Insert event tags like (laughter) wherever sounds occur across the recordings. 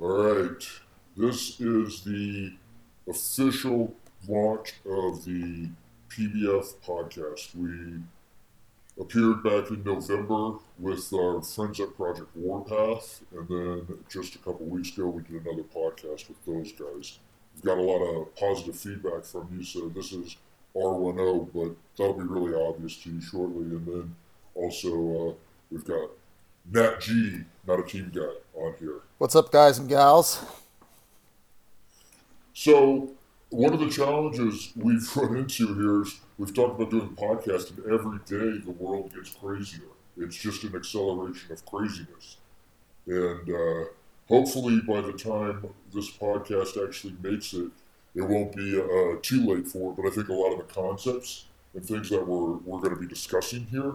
All right. This is the official launch of the PBF podcast. We appeared back in November with our friends at Project Warpath, and then just a couple weeks ago we did another podcast with those guys. We've got a lot of positive feedback from you, so this is R10, but that'll be really obvious to you shortly. And then also uh, we've got Nat G, not a team guy, on here. What's up, guys and gals? So one of the challenges we've (laughs) run into here is we've talked about doing podcasts, and every day the world gets crazier. It's just an acceleration of craziness. And uh, hopefully, by the time this podcast actually makes it, it won't be uh, too late for it. But I think a lot of the concepts and things that we're, we're going to be discussing here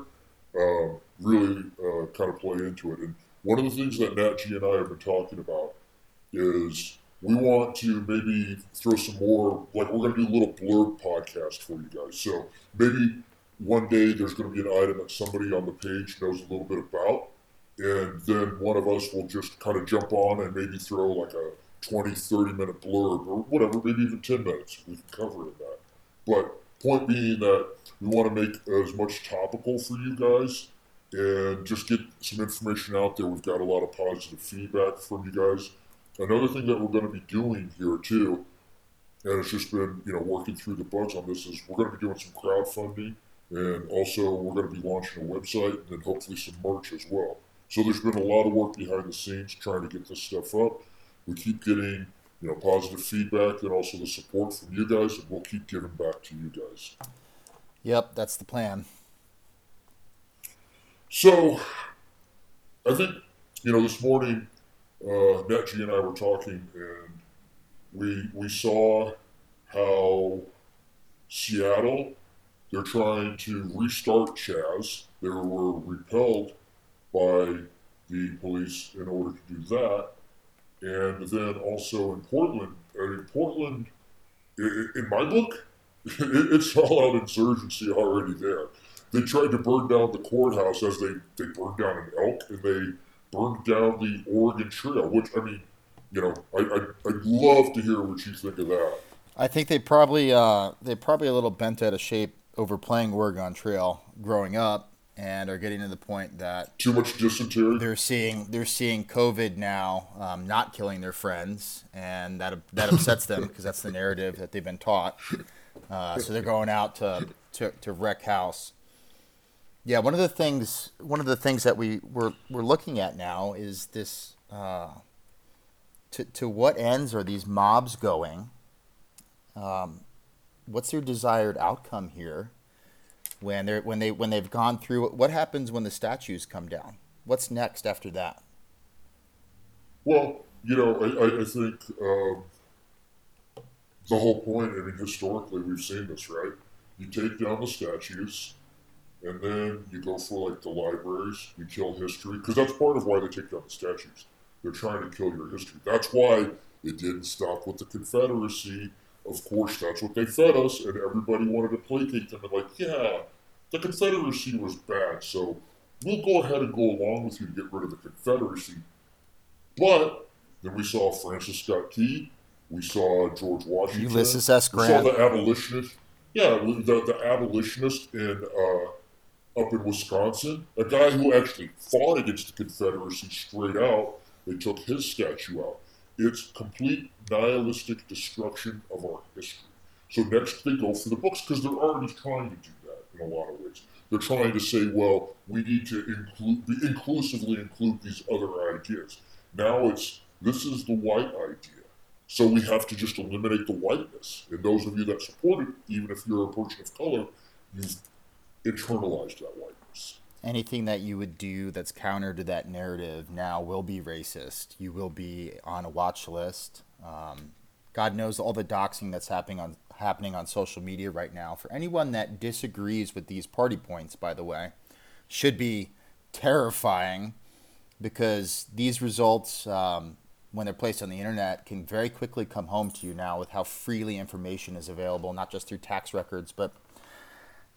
uh, really uh, kind of play into it. And one of the things that Nat G and I have been talking about is we want to maybe throw some more, like we're going to do a little blurb podcast for you guys. So maybe one day there's going to be an item that somebody on the page knows a little bit about, and then one of us will just kind of jump on and maybe throw like a 20, 30 minute blurb or whatever, maybe even 10 minutes. We can cover in that. But point being that we want to make as much topical for you guys and just get some information out there. We've got a lot of positive feedback from you guys. Another thing that we're going to be doing here too, and it's just been you know working through the bugs on this is we're going to be doing some crowdfunding, and also we're going to be launching a website and then hopefully some merch as well. So there's been a lot of work behind the scenes trying to get this stuff up. We keep getting you know positive feedback and also the support from you guys, and we'll keep giving back to you guys. Yep, that's the plan. So, I think you know this morning uh, Nat G and I were talking, and we we saw how Seattle they're trying to restart Chaz. They were repelled by the police in order to do that, and then also in Portland. I mean, Portland, in my book, (laughs) it's all out insurgency already there. They tried to burn down the courthouse as they, they burned down an elk, and they burned down the Oregon Trail, which, I mean, you know, I, I, I'd love to hear what you think of that. I think they probably uh, they probably a little bent out of shape over playing Oregon Trail growing up, and are getting to the point that too much dysentery. They're seeing they're seeing COVID now um, not killing their friends, and that that upsets them (laughs) because that's the narrative that they've been taught. Uh, so they're going out to, to, to wreck house. Yeah, one of the things one of the things that we we're, we're looking at now is this uh, to to what ends are these mobs going? Um, what's their desired outcome here? When they when they when they've gone through what happens when the statues come down? What's next after that? Well, you know, I, I think um, the whole point. I mean, historically, we've seen this, right? You take down the statues and then you go for like the libraries, you kill history, because that's part of why they take down the statues. They're trying to kill your history. That's why it didn't stop with the Confederacy. Of course, that's what they fed us, and everybody wanted to placate them and like, yeah, the Confederacy was bad, so we'll go ahead and go along with you to get rid of the Confederacy. But then we saw Francis Scott Key, we saw George Washington, Ulysses S. Grant, we saw the abolitionist. Yeah, the, the abolitionist in uh, up in Wisconsin, a guy who actually fought against the Confederacy straight out. They took his statue out. It's complete nihilistic destruction of our history. So next they go for the books because they're already trying to do that in a lot of ways. They're trying to say, well, we need to include, inclusively include these other ideas. Now it's this is the white idea. So we have to just eliminate the whiteness. And those of you that support it, even if you're a person of color, you've internalized that whiteness. Anything that you would do that's counter to that narrative now will be racist. You will be on a watch list. Um, God knows all the doxing that's happening on happening on social media right now. For anyone that disagrees with these party points, by the way, should be terrifying because these results, um, when they're placed on the internet, can very quickly come home to you now with how freely information is available, not just through tax records, but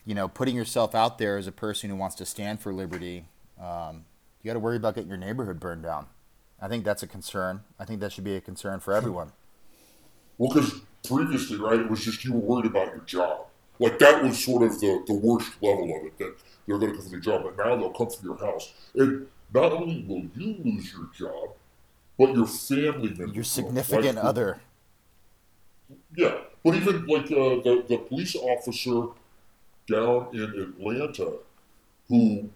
you know, putting yourself out there as a person who wants to stand for liberty, um, you got to worry about getting your neighborhood burned down. I think that's a concern. I think that should be a concern for everyone. Well, because previously, right, it was just you were worried about your job. Like that was sort of the, the worst level of it, that they're going to come for your job. But now they'll come for your house. And not only will you lose your job, but your family member. Your significant like, other. Yeah. But even like uh, the, the police officer down in Atlanta who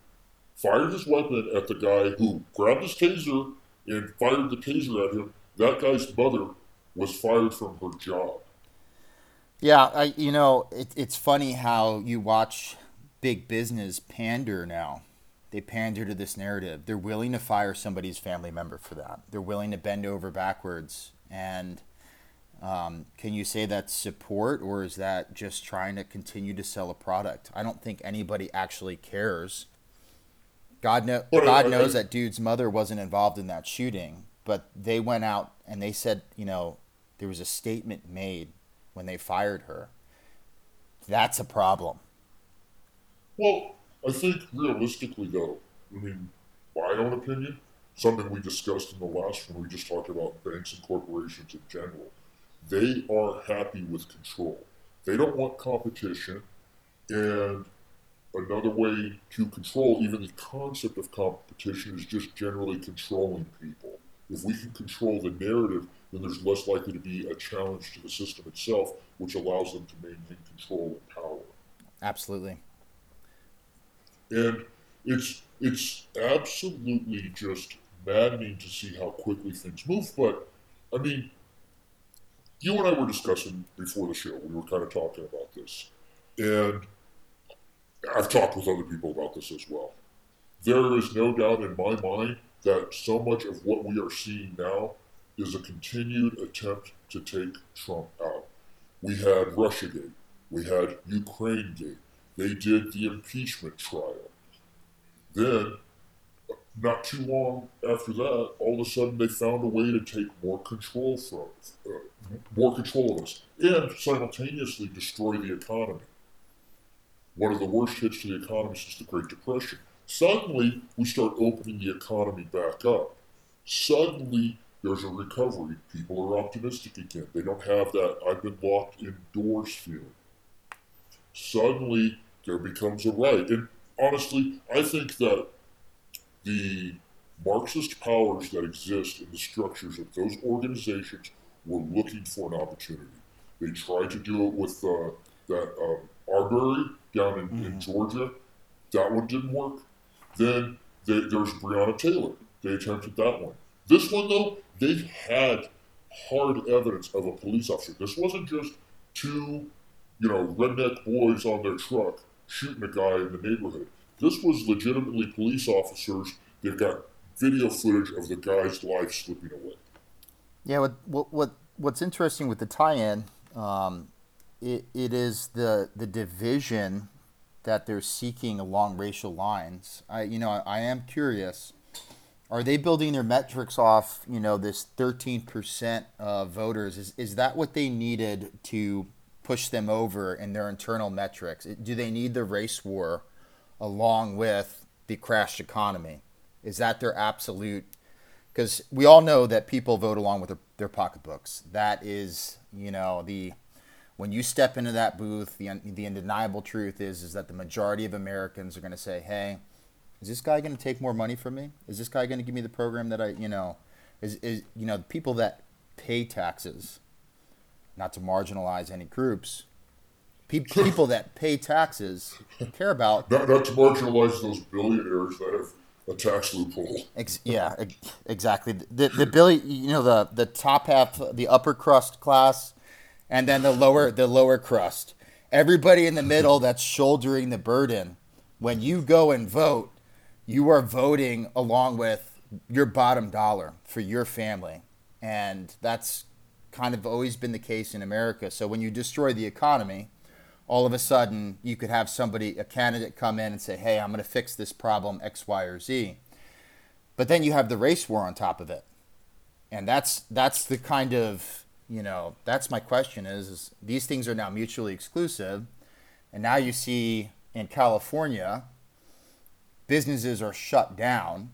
fired his weapon at the guy who grabbed his taser and fired the taser at him, that guy's mother was fired from her job. Yeah, I, you know, it, it's funny how you watch big business pander now. They pander to this narrative. They're willing to fire somebody's family member for that. They're willing to bend over backwards. And um, can you say that's support or is that just trying to continue to sell a product? I don't think anybody actually cares. God, know, God knows that dude's mother wasn't involved in that shooting, but they went out and they said, you know, there was a statement made when they fired her. That's a problem. Well, I think realistically, though, I mean, my own opinion, something we discussed in the last one, we just talked about banks and corporations in general. They are happy with control. They don't want competition. And another way to control even the concept of competition is just generally controlling people. If we can control the narrative, then there's less likely to be a challenge to the system itself, which allows them to maintain control and power. Absolutely. And it's it's absolutely just maddening to see how quickly things move. But I mean, you and I were discussing before the show. We were kind of talking about this, and I've talked with other people about this as well. There is no doubt in my mind that so much of what we are seeing now is a continued attempt to take Trump out. We had Russiagate, we had Ukraine Gate, they did the impeachment trial. Then, not too long after that, all of a sudden they found a way to take more control from, uh, more control of us, and simultaneously destroy the economy. One of the worst hits to the economy since the Great Depression. Suddenly, we start opening the economy back up. Suddenly, there's a recovery. People are optimistic again. They don't have that I've been locked indoors feeling. Suddenly, there becomes a right. And honestly, I think that the Marxist powers that exist in the structures of those organizations were looking for an opportunity. They tried to do it with uh, that um, Arbery down in, mm-hmm. in, Georgia. That one didn't work. Then they, there's Breonna Taylor. They attempted that one. This one, though, they had hard evidence of a police officer. This wasn't just two, you know, redneck boys on their truck shooting a guy in the neighborhood. This was legitimately police officers. They've got video footage of the guy's life slipping away. Yeah, what what, what what's interesting with the tie-in, um, it, it is the the division that they're seeking along racial lines. I you know I, I am curious. Are they building their metrics off you know this thirteen percent of voters? Is is that what they needed to push them over in their internal metrics? Do they need the race war along with the crashed economy? Is that their absolute? Because we all know that people vote along with their, their pocketbooks. That is, you know, the when you step into that booth, the, the undeniable truth is is that the majority of Americans are going to say, "Hey, is this guy going to take more money from me? Is this guy going to give me the program that I, you know, is is you know, people that pay taxes not to marginalize any groups, (laughs) people that pay taxes care about. Not, not to marginalize those billionaires that have a tax loophole. Ex- yeah, exactly. The the billy, you know, the the top half, the upper crust class, and then the lower the lower crust. Everybody in the middle (laughs) that's shouldering the burden. When you go and vote, you are voting along with your bottom dollar for your family, and that's kind of always been the case in America. So when you destroy the economy, all of a sudden you could have somebody, a candidate, come in and say, hey, I'm going to fix this problem X, Y, or Z. But then you have the race war on top of it. And that's that's the kind of, you know, that's my question is, is these things are now mutually exclusive. And now you see in California, businesses are shut down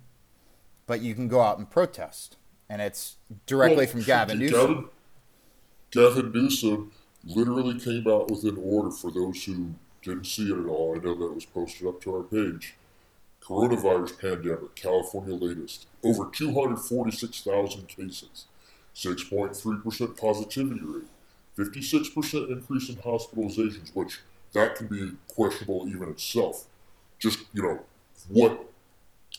but you can go out and protest, and it's directly Well, from Gavin Gavin- Newsom. Gavin Newsom literally came out with an order for those who didn't see it at all. I know that was posted up to our page. Coronavirus pandemic, California latest. Over 246,000 cases, 6.3% positivity rate, 56% increase in hospitalizations, which that can be questionable even itself. Just, you know, what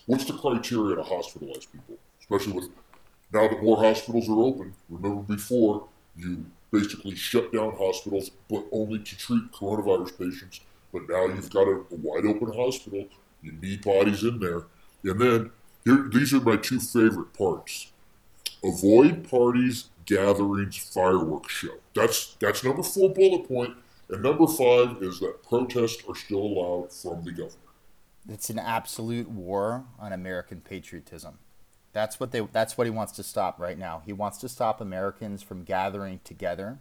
what's the criteria to hospitalize people? Especially with now that more hospitals are open. Remember before, you basically shut down hospitals, but only to treat coronavirus patients. But now you've got a, a wide open hospital. You need bodies in there. And then here, these are my two favorite parts: avoid parties, gatherings, fireworks show. That's that's number four bullet point. And number five is that protests are still allowed from the governor. It's an absolute war on American patriotism. That's what they that's what he wants to stop right now. He wants to stop Americans from gathering together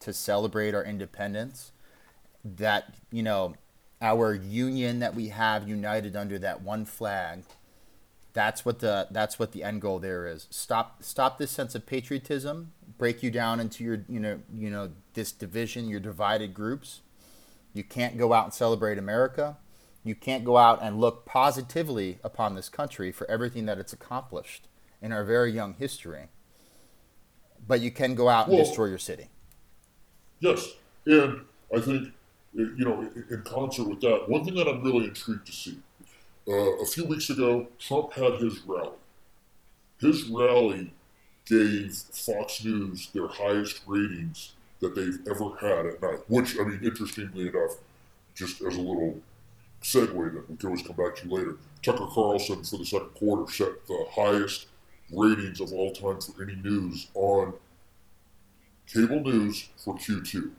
to celebrate our independence. That, you know, our union that we have united under that one flag. That's what the that's what the end goal there is. Stop stop this sense of patriotism, break you down into your you know, you know, this division, your divided groups. You can't go out and celebrate America you can't go out and look positively upon this country for everything that it's accomplished in our very young history. But you can go out and Well- destroy your city. Yes, and I think you know, in in concert with that, one thing that I'm really intrigued to see. Uh, a few weeks ago, Trump had his rally. His rally gave Fox News their highest ratings that they've ever had at night. Which, I mean, interestingly enough, just as a little segue that we can always come back to later, Tucker Carlson for the second quarter set the highest ratings of all time for any news on cable news for Q2.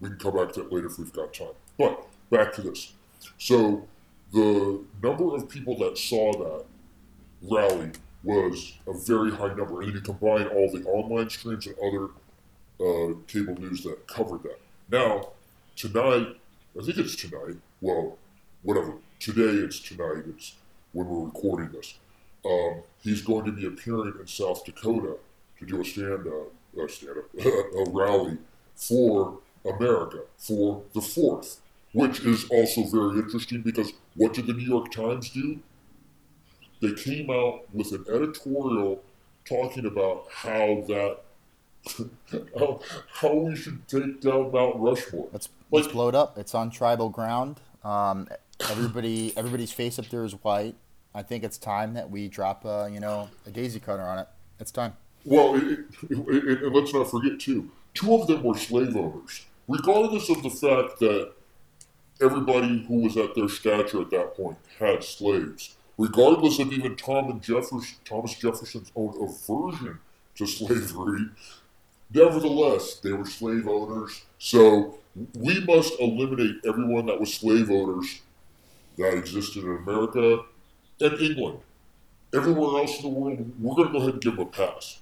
We can come back to that later if we've got time. But back to this. So the number of people that saw that rally was a very high number, and then you combine all the online streams and other uh, cable news that covered that. Now, tonight, I think it's tonight. Well, whatever. Today it's tonight. It's when we're recording this. Um, he's going to be appearing in South Dakota to do a stand up, uh, stand up, (laughs) a rally for America for the fourth, which is also very interesting because what did the New York Times do? They came out with an editorial talking about how that (laughs) how, how we should take down Mount Rushmore. Let's let's Like- blow it up. It's on tribal ground. Um, everybody everybody's face up there is white. I think it's time that we drop a you know a daisy cutter on it. It's time. Well, it, it, it, and let's not forget too, two of them were slave owners. Regardless of the fact that everybody who was at their stature at that point had slaves, regardless of even Tom Jefferson, Thomas Jefferson's own aversion to slavery, nevertheless they were slave owners. So we must eliminate everyone that was slave owners that existed in America and England. Everywhere else in the world, we're going to go ahead and give them a pass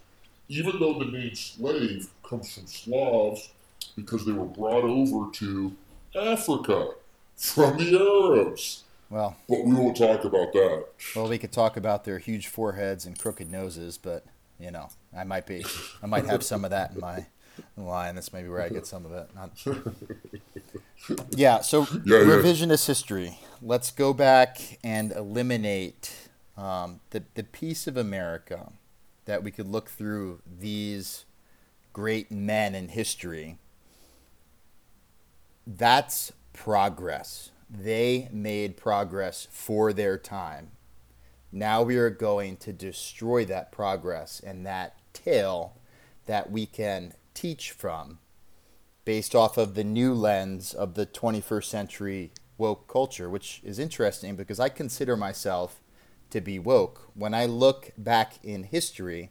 even though the name slave comes from Slavs because they were brought over to Africa from the Arabs. Well, But we won't talk about that. well, we could talk about their huge foreheads and crooked noses, but you know, I might be, I might have some of that in my line. That's maybe where I get some of it. Not... (laughs) Yeah. So Yeah, yeah. revisionist history. Let's go back and eliminate um, the the piece of America that we could look through these great men in history. That's progress. They made progress for their time. Now we are going to destroy that progress and that tale that we can teach from based off of the new lens of the 21st century woke culture, which is interesting because I consider myself to be woke. When I look back in history,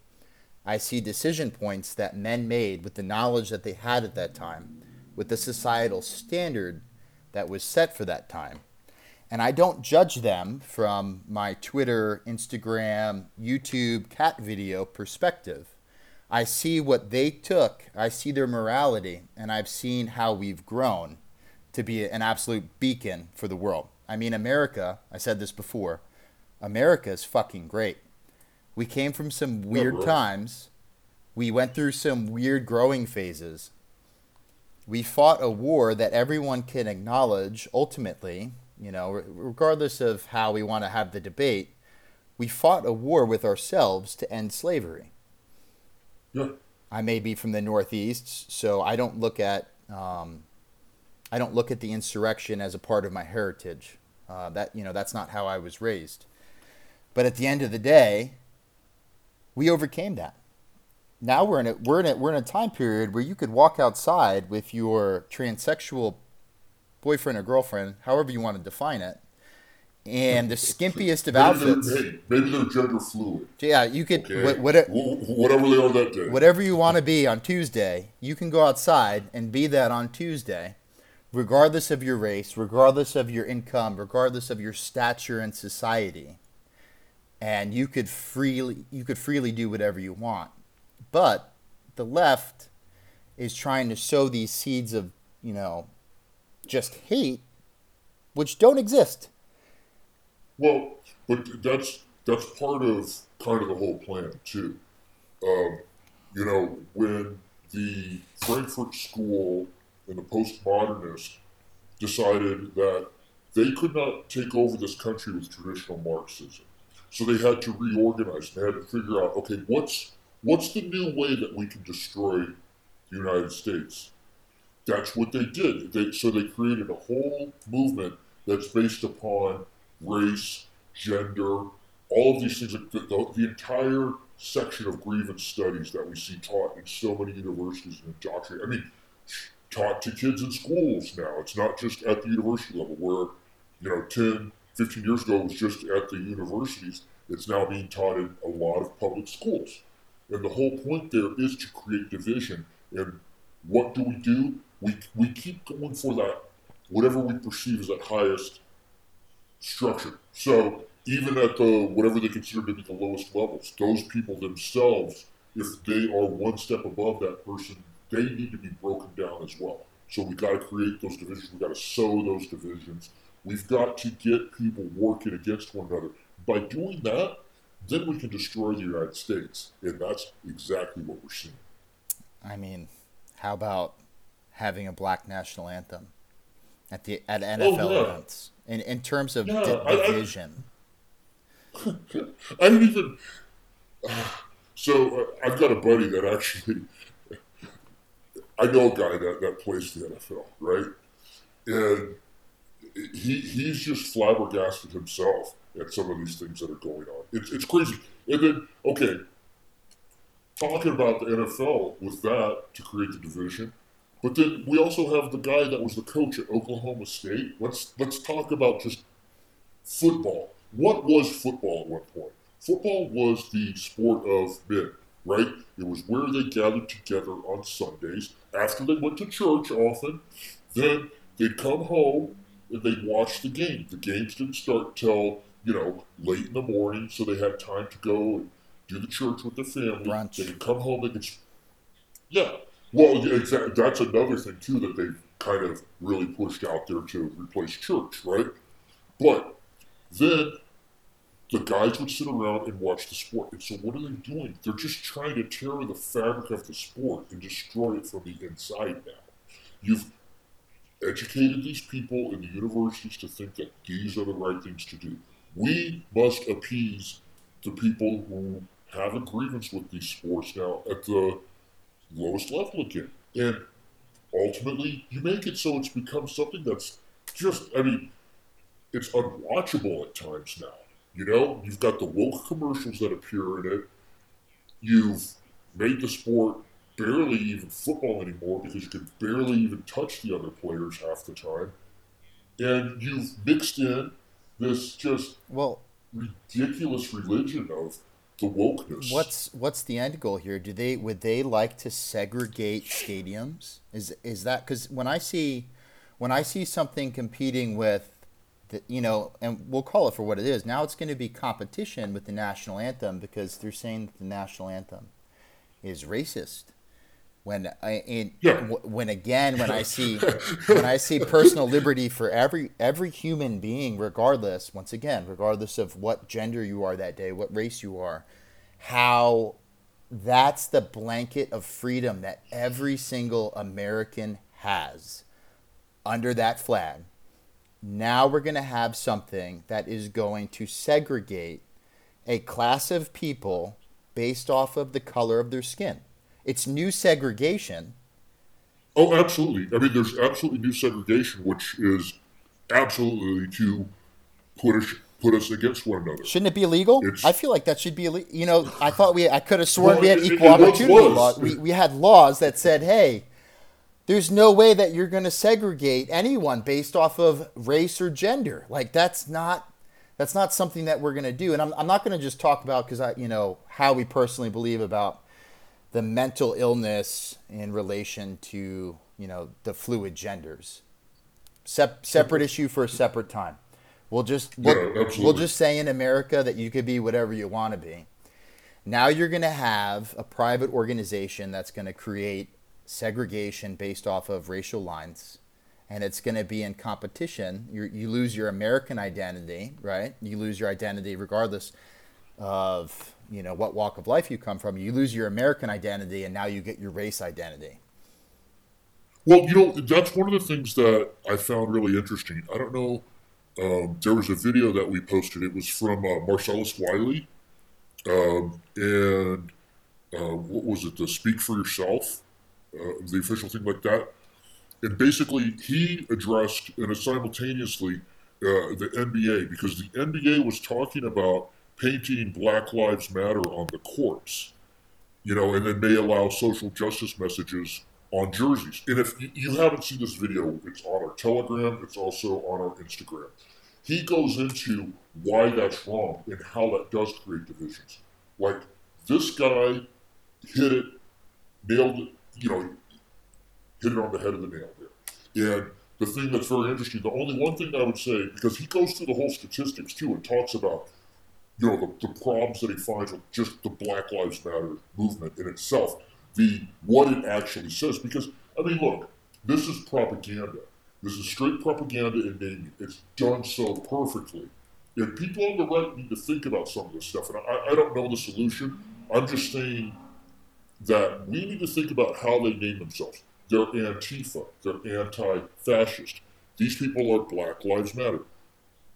I see decision points that men made with the knowledge that they had at that time, with the societal standard that was set for that time. And I don't judge them from my Twitter, Instagram, YouTube cat video perspective. I see what they took, I see their morality, and I've seen how we've grown to be an absolute beacon for the world. I mean, America, I said this before, America is fucking great. We came from some weird times. We went through some weird growing phases. We fought a war that everyone can acknowledge ultimately, you know, regardless of how we want to have the debate. We fought a war with ourselves to end slavery. I may be from the Northeast, so I don't look at um, I don't look at the insurrection as a part of my heritage. Uh, that you know, that's not how I was raised. But at the end of the day, we overcame that. Now we're in a we're in a we're in a time period where you could walk outside with your transsexual boyfriend or girlfriend, however you want to define it, and the skimpiest of Maybe they're, outfits. hey, maybe they're gender fluid. Yeah, you could Okay. what, what, whatever they are that day. whatever you want to be on Tuesday, you can go outside and be that on Tuesday, regardless of your race, regardless of your income, regardless of your stature in society. And you could freely you could freely do whatever you want. But the left is trying to sow these seeds of, you know, just hate which don't exist. Well, but that's that's part of kind of the whole plan too. Um, you know, when the Frankfurt School and the postmodernists decided that they could not take over this country with traditional Marxism, so they had to reorganize. They had to figure out, okay, what's what's the new way that we can destroy the United States? That's what they did. They, so they created a whole movement that's based upon race, gender, all of these things. The, the, the entire section of grievance studies that we see taught in so many universities and indoctrinated. I mean, taught to kids in schools now. It's not just at the university level where, you know, 10, 15 years ago it was just at the universities. It's now being taught in a lot of public schools. And the whole point there is to create division. And what do we do? We, we keep going for that, whatever we perceive as that highest structure. So even at the whatever they consider to be the lowest levels, those people themselves, if they are one step above that person, they need to be broken down as well. So we got to create those divisions. We got to sow those divisions. We've got to get people working against one another. By doing that, then we can destroy the United States, and that's exactly what we're seeing. I mean, how about having a black national anthem at the at NFL Oh, yeah. events in in terms of Yeah, di- I- I- division? (laughs) I didn't even. (sighs) so uh, I've got a buddy that actually. (laughs) I know a guy that, that plays the NFL, right? And he he's just flabbergasted himself at some of these things that are going on. It's it's crazy. And then okay, talking about the NFL with that to create the division, but then we also have the guy that was the coach at Oklahoma State. Let's let's talk about just football. What was football at one point? Football was the sport of men, right? It was where they gathered together on Sundays after they went to church often. Then they'd come home and they'd watch the game. The games didn't start till, you know, late in the morning, so they had time to go and do the church with their family. Brunch. They could come home, they could. Yeah. Well. That's another thing, too, that they've kind of really pushed out there to replace church, right? But then the guys would sit around and watch the sport. And so what are they doing? They're just trying to tear the fabric of the sport and destroy it from the inside now. You've educated these people in the universities to think that these are the right things to do. We must appease the people who have a grievance with these sports now at the lowest level again. And ultimately, you make it so it's become something that's just, I mean, it's unwatchable at times now. You know, you've got the woke commercials that appear in it. You've made the sport barely even football anymore because you can barely even touch the other players half the time. And you've mixed in this just Well, ridiculous religion of the wokeness. what's what's the end goal here? Do they would they like to segregate stadiums? Is is that because when I see when I see something competing with the, you know, and we'll call it for what it is. Now it's going to be competition with the national anthem because they're saying that the national anthem is racist. When I in, Yeah. when again when I see (laughs) when I see personal liberty for every every human being, regardless, once again, regardless of what gender you are that day, what race you are, how that's the blanket of freedom that every single American has under that flag. Now we're going to have something that is going to segregate a class of people based off of the color of their skin. It's new segregation. Oh, absolutely. I mean, there's absolutely new segregation, which is absolutely to put us put us against one another. Shouldn't it be illegal? It's- I feel like that should be illegal. You know, I thought we, I could have sworn Well, we had it- it- equal it once opportunity laws. We, we had laws that said, hey, there's no way that you're going to segregate anyone based off of race or gender. Like that's not, that's not something that we're going to do. And I'm, I'm not going to just talk about because I, you know, how we personally believe about the mental illness in relation to, you know, the fluid genders. Sep- separate issue for a separate time. We'll just we'll, Yeah, we'll just say in America that you could be whatever you want to be. Now you're going to have a private organization that's going to create segregation based off of racial lines, and it's going to be in competition. You you lose your American identity, right? You lose your identity regardless of you know what walk of life you come from. You lose your American identity, and now you get your race identity. Well, you know, that's one of the things that I found really interesting. I don't know. Um, there was a video that we posted. It was from uh, Marcellus Wiley, um, and uh, what was it? The Speak for Yourself, uh, the official thing like that. And basically, he addressed and simultaneously uh, the NBA because the NBA was talking about painting Black Lives Matter on the courts, you know, and then may allow social justice messages on jerseys. And if you haven't seen this video, it's on our Telegram, it's also on our Instagram. He goes into why that's wrong and how that does create divisions. Like this guy hit it, nailed it, you know, hit it on the head of the nail there. And the thing that's very interesting, the only one thing I would say, because he goes through the whole statistics too and talks about, you know, the, the problems that he finds with just the Black Lives Matter movement in itself, the what it actually says. Because I mean, look, this is propaganda. This is straight propaganda in naming. It's done so perfectly. And people on the right need to think about some of this stuff. And I, I don't know the solution. I'm just saying that we need to think about how they name themselves. They're Antifa. They're anti-fascist. These people are Black Lives Matter.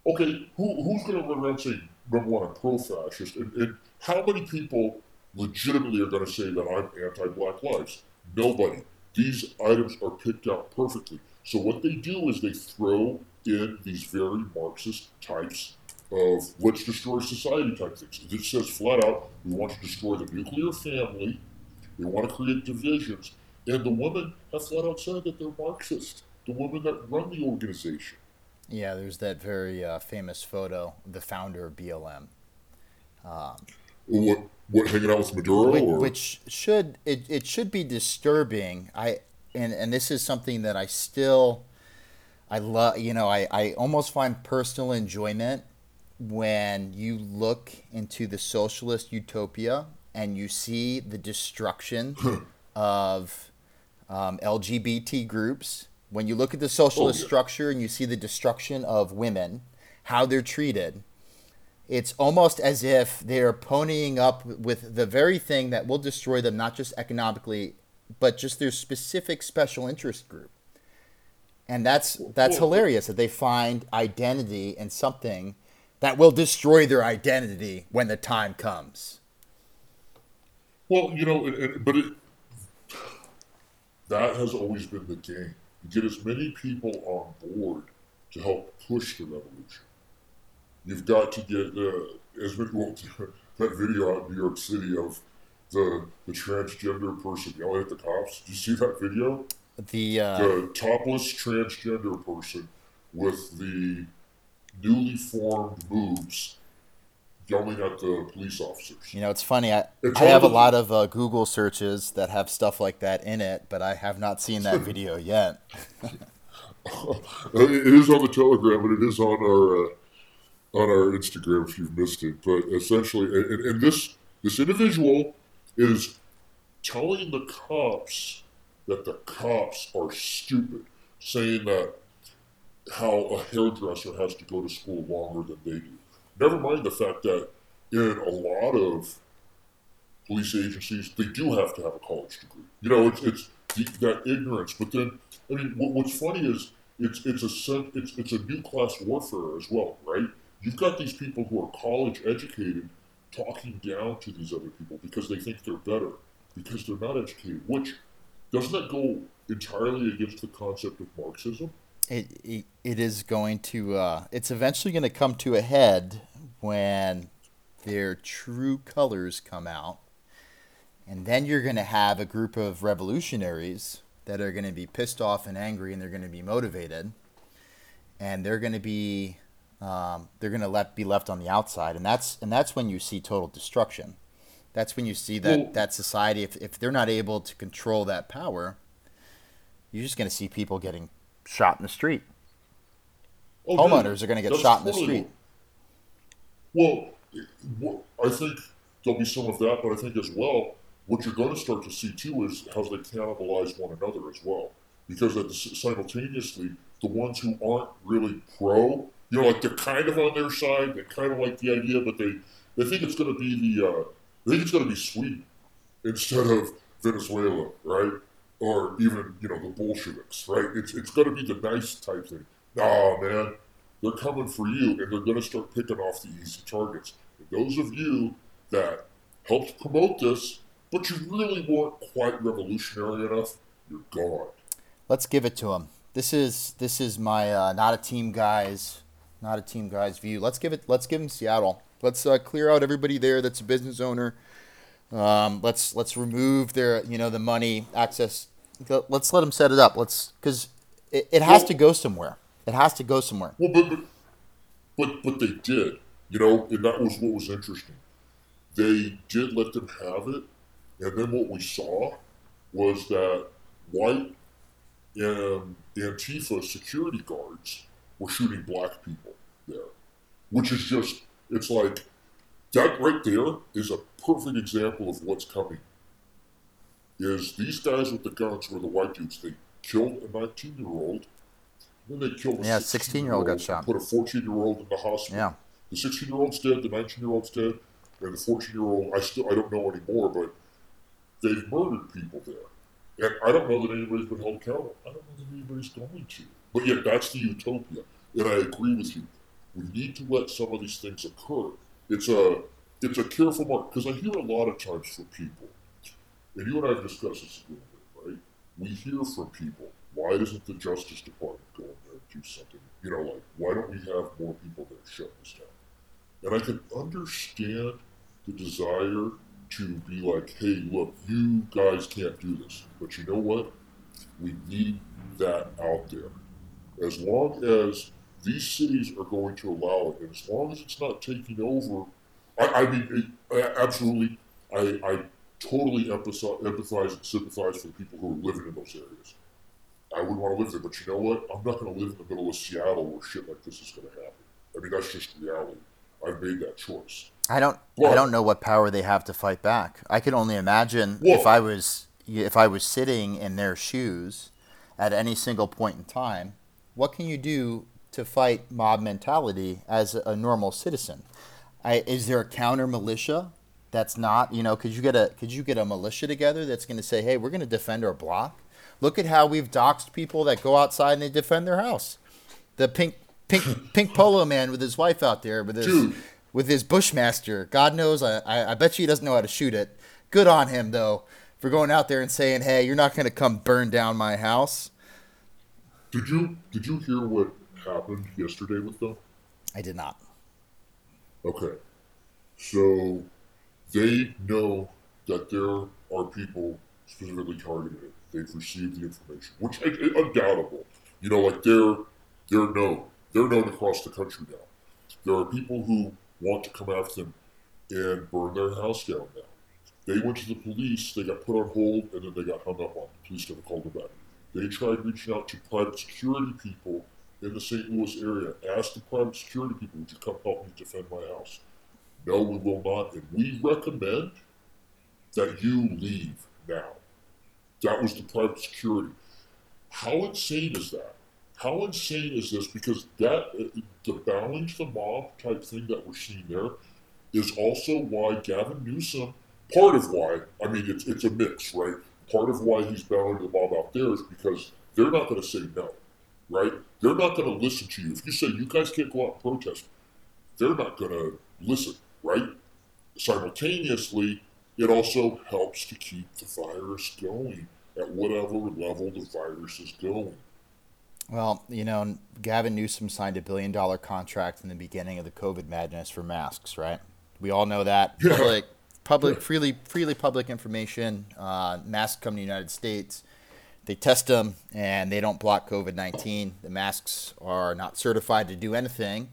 Okay, who, who's going to run around saying, number one, I'm pro-fascist? And, and how many people legitimately are going to say that I'm anti-Black lives? Nobody. These items are picked out perfectly. So what they do is they throw in these very Marxist types of let's destroy society type things. It says flat out, we want to destroy the nuclear family. We want to create divisions. And the women have flat out said that they're Marxist. The women that run the organization. Yeah, there's that very uh, famous photo, the founder of BLM. What, what hanging out with Maduro? Which, which should it, it should be disturbing. I and and this is something that I still I love. You know, I I almost find personal enjoyment when you look into the socialist utopia and you see the destruction (laughs) of um, LGBT groups. When you look at the socialist Oh, yeah. structure and you see the destruction of women, how they're treated, it's almost as if they're ponying up with the very thing that will destroy them, not just economically, but just their specific special interest group. And that's that's Well, hilarious that they find identity in something that will destroy their identity when the time comes. Well, you know, but it, that has always been the game. Get as many people on board to help push the revolution. You've got to get uh, as many. Well, (laughs) that video out in New York City of the the transgender person yelling at the cops. Did you see that video? The uh, the topless transgender person with the newly formed boobs yelling at the police officers. You know, it's funny. I, It's I have a lot of uh, Google searches that have stuff like that in it, but I have not seen that (laughs) video yet. it is on the Telegram and it is on our uh, on our Instagram if you've missed it. But essentially, and, and- and this this individual is telling the cops that the cops are stupid, saying that how a hairdresser has to go to school longer than they do. Never mind the fact that in a lot of police agencies, they do have to have a college degree. You know, it's it's that ignorance. But then, I mean, what, what's funny is it's it's a it's it's a new class warfare as well, right? You've got these people who are college educated talking down to these other people because they think they're better because they're not educated. Which doesn't that go entirely against the concept of Marxism? It, it, it is going to uh, it's eventually going to come to a head when their true colors come out. And then you're going to have a group of revolutionaries that are going to be pissed off and angry and they're going to be motivated. And they're going to be um, they're going to let be left on the outside. And that's and that's when you see total destruction. That's when you see that well, that society if, if they're not able to control that power you're just going to see people getting shot in the street. Oh, homeowners are going to get shot in the street well i think there'll be some of that but i think as well what you're going to start to see too is how they cannibalize one another as well. Because the, simultaneously, the ones who aren't really pro, you know, like they're kind of on their side, they kind of like the idea, but they, they think it's going to be the, uh, they think it's going to be Sweden instead of Venezuela, right? Or even, you know, the Bolsheviks, right? It's, it's going to be the nice type thing. Nah, man, they're coming for you, and they're going to start picking off the easy targets. And those of you that helped promote this but you really weren't quite revolutionary enough, you're gone. Let's give it to them. This is this is my uh, not a team guys, not a team guys view. Let's give it. Let's give them Seattle. Let's uh, clear out everybody there that's a business owner. Um, let's let's remove their you know the money access. Let's let them set it up. Let's because it, it has to go somewhere. It has to go somewhere. Well, but, but but they did. You know, and that was what was interesting. They did let them have it, and then what we saw was that white and Antifa security guards were shooting black people there, which is just, it's like, that right there is a perfect example of what's coming. Is these guys with the guns were the white dudes. They killed a 19 year old, then they killed a yeah, 16 year old got shot. Put a 14 year old in the hospital. Yeah. The 16 year old's dead, the 19 year old's dead, and the 14 year old, I still, I don't know anymore, but they've murdered people there. And I don't know that anybody's been held accountable. I don't know that anybody's going to. But yet, that's the utopia. And I agree with you. We need to let some of these things occur. It's a it's a careful mark because I hear a lot of times from people, and you and I have discussed this a little bit, right? We hear from people, why doesn't the Justice Department go in there and do something? You know, like why don't we have more people there shut this down? And I can understand the desire to be like, hey, look, you guys can't do this. But you know what? We need that out there. As long as these cities are going to allow it, and as long as it's not taking over, I, I mean, it, absolutely, I, I totally empathize, empathize and sympathize for the people who are living in those areas. I would want to live there, but you know what? I'm not going to live in the middle of Seattle where shit like this is going to happen. I mean, that's just reality. I've made that choice. I don't. Well, I don't know what power they have to fight back. I can only imagine well, if I was if I was sitting in their shoes at any single point in time. What can you do to fight mob mentality as a normal citizen? I, is there a counter militia that's not you know could you get a could you get a militia together that's going to say hey we're going to defend our block look at how we've doxxed people that go outside and they defend their house the pink pink pink polo man with his wife out there with his Dude, with his Bushmaster. God knows, I, I, I bet you he doesn't know how to shoot it. Good on him, though, for going out there and saying, "Hey, you're not going to come burn down my house." Did you did you hear what happened yesterday with them? I did not. Okay, so they know that there are people specifically targeted. They've received the information, which is undoubtable. You know, like they're they're known. They're known across the country now. There are people who want to come after them and burn their house down now. They went to the police, they got put on hold, and then they got hung up on. The police never called them back. They tried reaching out to private security people in the St. Louis area. Asked the private security people, would you come help me defend my house? No, we will not. And we recommend that you leave now. That was the private security. How insane is that? How insane is this? Because that the bowing the mob type thing that we're seeing there is also why Gavin Newsom part of why, I mean, it's, it's a mix, right? Part of why he's battling the mob out there is because they're not going to say no, right? They're not going to listen to you. If you say you guys can't go out and protest, they're not going to listen, right? Simultaneously, it also helps to keep the virus going at whatever level the virus is going. Well, you know, Gavin Newsom signed a billion dollar contract in the beginning of the COVID madness for masks, right? We all know that. Yeah. Public, public, freely, freely public information. Uh, masks come to the United States. They test them and they don't block COVID 19. The masks are not certified to do anything.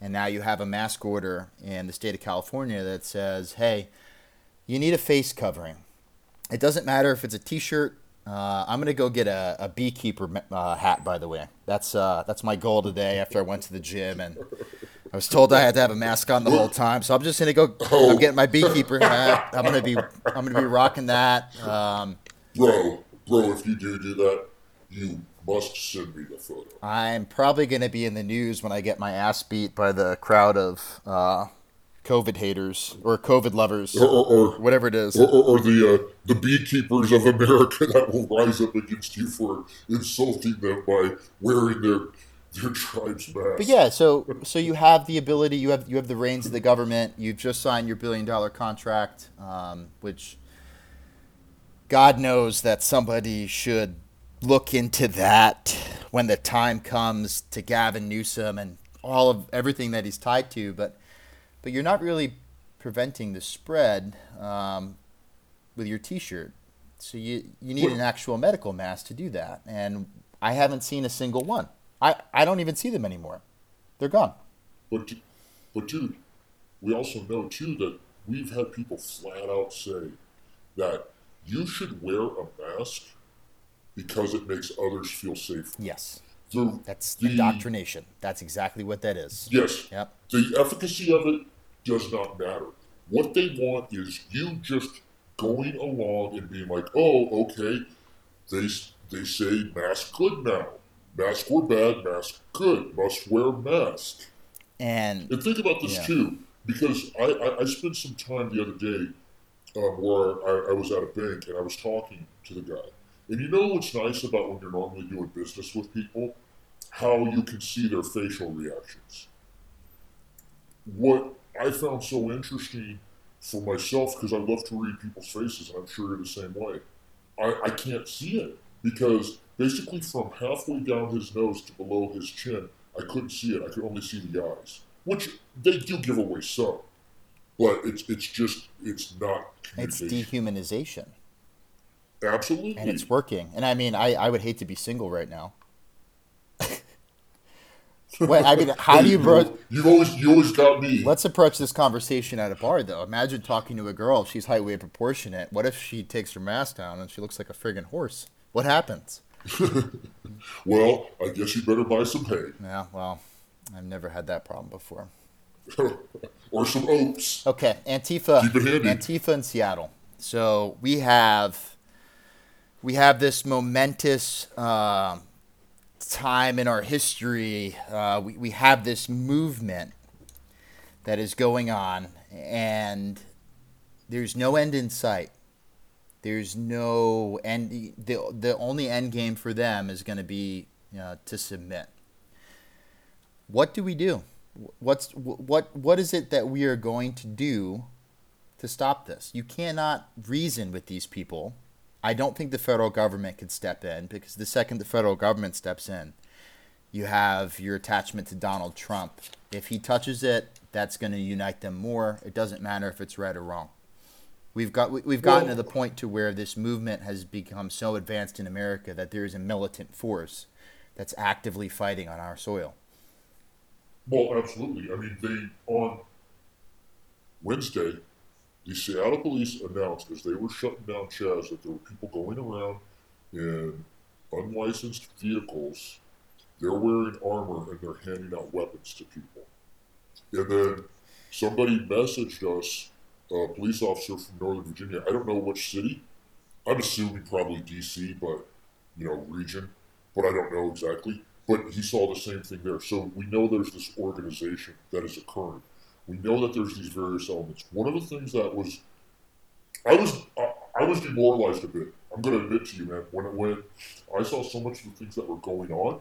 And now you have a mask order in the state of California that says, hey, you need a face covering. It doesn't matter if it's a T-shirt. Uh, I'm gonna go get a, a beekeeper uh, hat. By the way, that's uh, that's my goal today. After I went to the gym and I was told I had to have a mask on the whole time, so I'm just gonna go. I'm getting my beekeeper hat. I'm gonna be I'm gonna be rocking that. Um, Bro, bro, if you do do that, you must send me the photo. I'm probably gonna be in the news when I get my ass beat by the crowd of uh, COVID haters or COVID lovers, Or, or, or, whatever it is. or, or, the uh, the beekeepers of America (laughs) that will rise up against you for insulting them by wearing their their tribe's mask. But yeah, so so you have the ability, you have you have the reins of the government. You've just signed your billion dollar contract, um, which God knows that somebody should look into that when the time comes to Gavin Newsom and all of everything that he's tied to. But but you're not really preventing the spread um, with your T-shirt. So you you need an actual medical mask to do that, and I haven't seen a single one. I, I don't even see them anymore. They're gone. But, but dude, we also know too that we've had people flat out say that you should wear a mask because it makes others feel safer. Yes. The, That's the, indoctrination. That's exactly what that is. Yes. Yep. The efficacy of it does not matter. What they want is you just going along and being like, oh, okay, they, they say mask good now. Mask were bad, mask good. Must wear mask. And And think about this Yeah. too, because I, I, I spent some time the other day um, where I, I was at a bank and I was talking to the guy. And you know what's nice about when you're normally doing business with people? How you can see their facial reactions. What I found so interesting for myself, because I love to read people's faces, and I'm sure you're the same way, I, I can't see it because basically from halfway down his nose to below his chin, I couldn't see it. I could only see the eyes, which they do give away some, but it's it's just it's not it's dehumanization. Absolutely. And it's working. And I mean, I, I would hate to be single right now. (laughs) Wait, I mean, how do you bro? You always you always got me. Let's approach this conversation at a bar, though. Imagine talking to a girl. She's height weight proportionate. What if she takes her mask down and she looks like a friggin' horse? What happens? (laughs) Well, I guess you better buy some hay Yeah, well, I've never had that problem before. (laughs) or some oats. Okay, Antifa. Keep it handy. Antifa in Seattle. So we have we have this momentous uh, time in our history. Uh, we we have this movement that is going on, and there's no end in sight. There's no end. the The only end game for them is going to be uh, to submit. What do we do? What's what what is it that we are going to do to stop this? You cannot reason with these people. I don't think the federal government could step in because the second the federal government steps in, you have your attachment to Donald Trump. If he touches it, that's going to unite them more. It doesn't matter if it's right or wrong. We've got we- we've gotten to the point to where this movement has become so advanced in America that there is a militant force that's actively fighting on our soil. Well, absolutely. I mean, they on Wednesday, the Seattle police announced as they were shutting down Chaz that there were people going around in unlicensed vehicles. They're wearing armor and they're handing out weapons to people. And then somebody messaged us, a police officer from Northern Virginia. I don't know which city. I'm assuming probably D.C., but you know, region. But I don't know exactly. But he saw the same thing there. So we know there's this organization that is occurring. We know that there's these various elements. One of the things that was I was I, I was demoralized a bit. I'm going to admit to you, man. When when I saw so much of the things that were going on,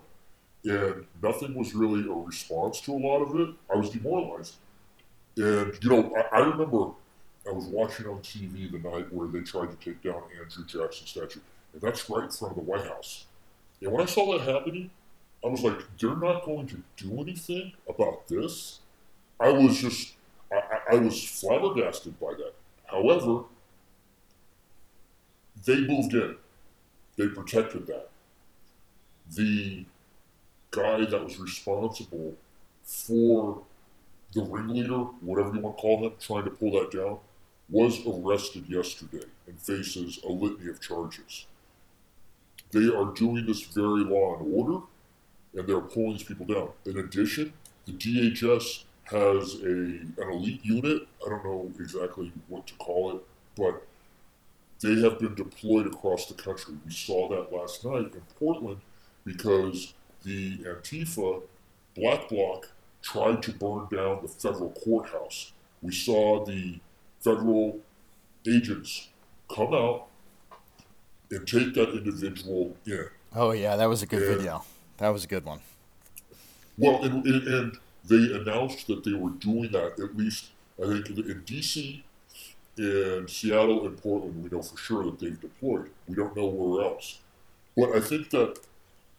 and nothing was really a response to a lot of it, I was demoralized. And you know, I, I remember I was watching on TV the night where they tried to take down Andrew Jackson's statue, and that's right in front of the White House. And when I saw that happening, I was like, they're not going to do anything about this. I was just, I, I was flabbergasted by that. However, they moved in. They protected that. The guy that was responsible for the ringleader, whatever you want to call him, trying to pull that down, was arrested yesterday and faces a litany of charges. They are doing this very law and order, and they're pulling these people down. In addition, the DHS has a an elite unit. I don't know exactly what to call it, but they have been deployed across the country. We saw that last night in Portland because the Antifa Black Bloc tried to burn down the federal courthouse. We saw the federal agents come out and take that individual in. Oh yeah, that was a good And- video. That was a good one. Well, and, and, and they announced that they were doing that at least, I think, in, D.C., in Seattle, and Portland. We know for sure that they've deployed. We don't know where else. But I think that,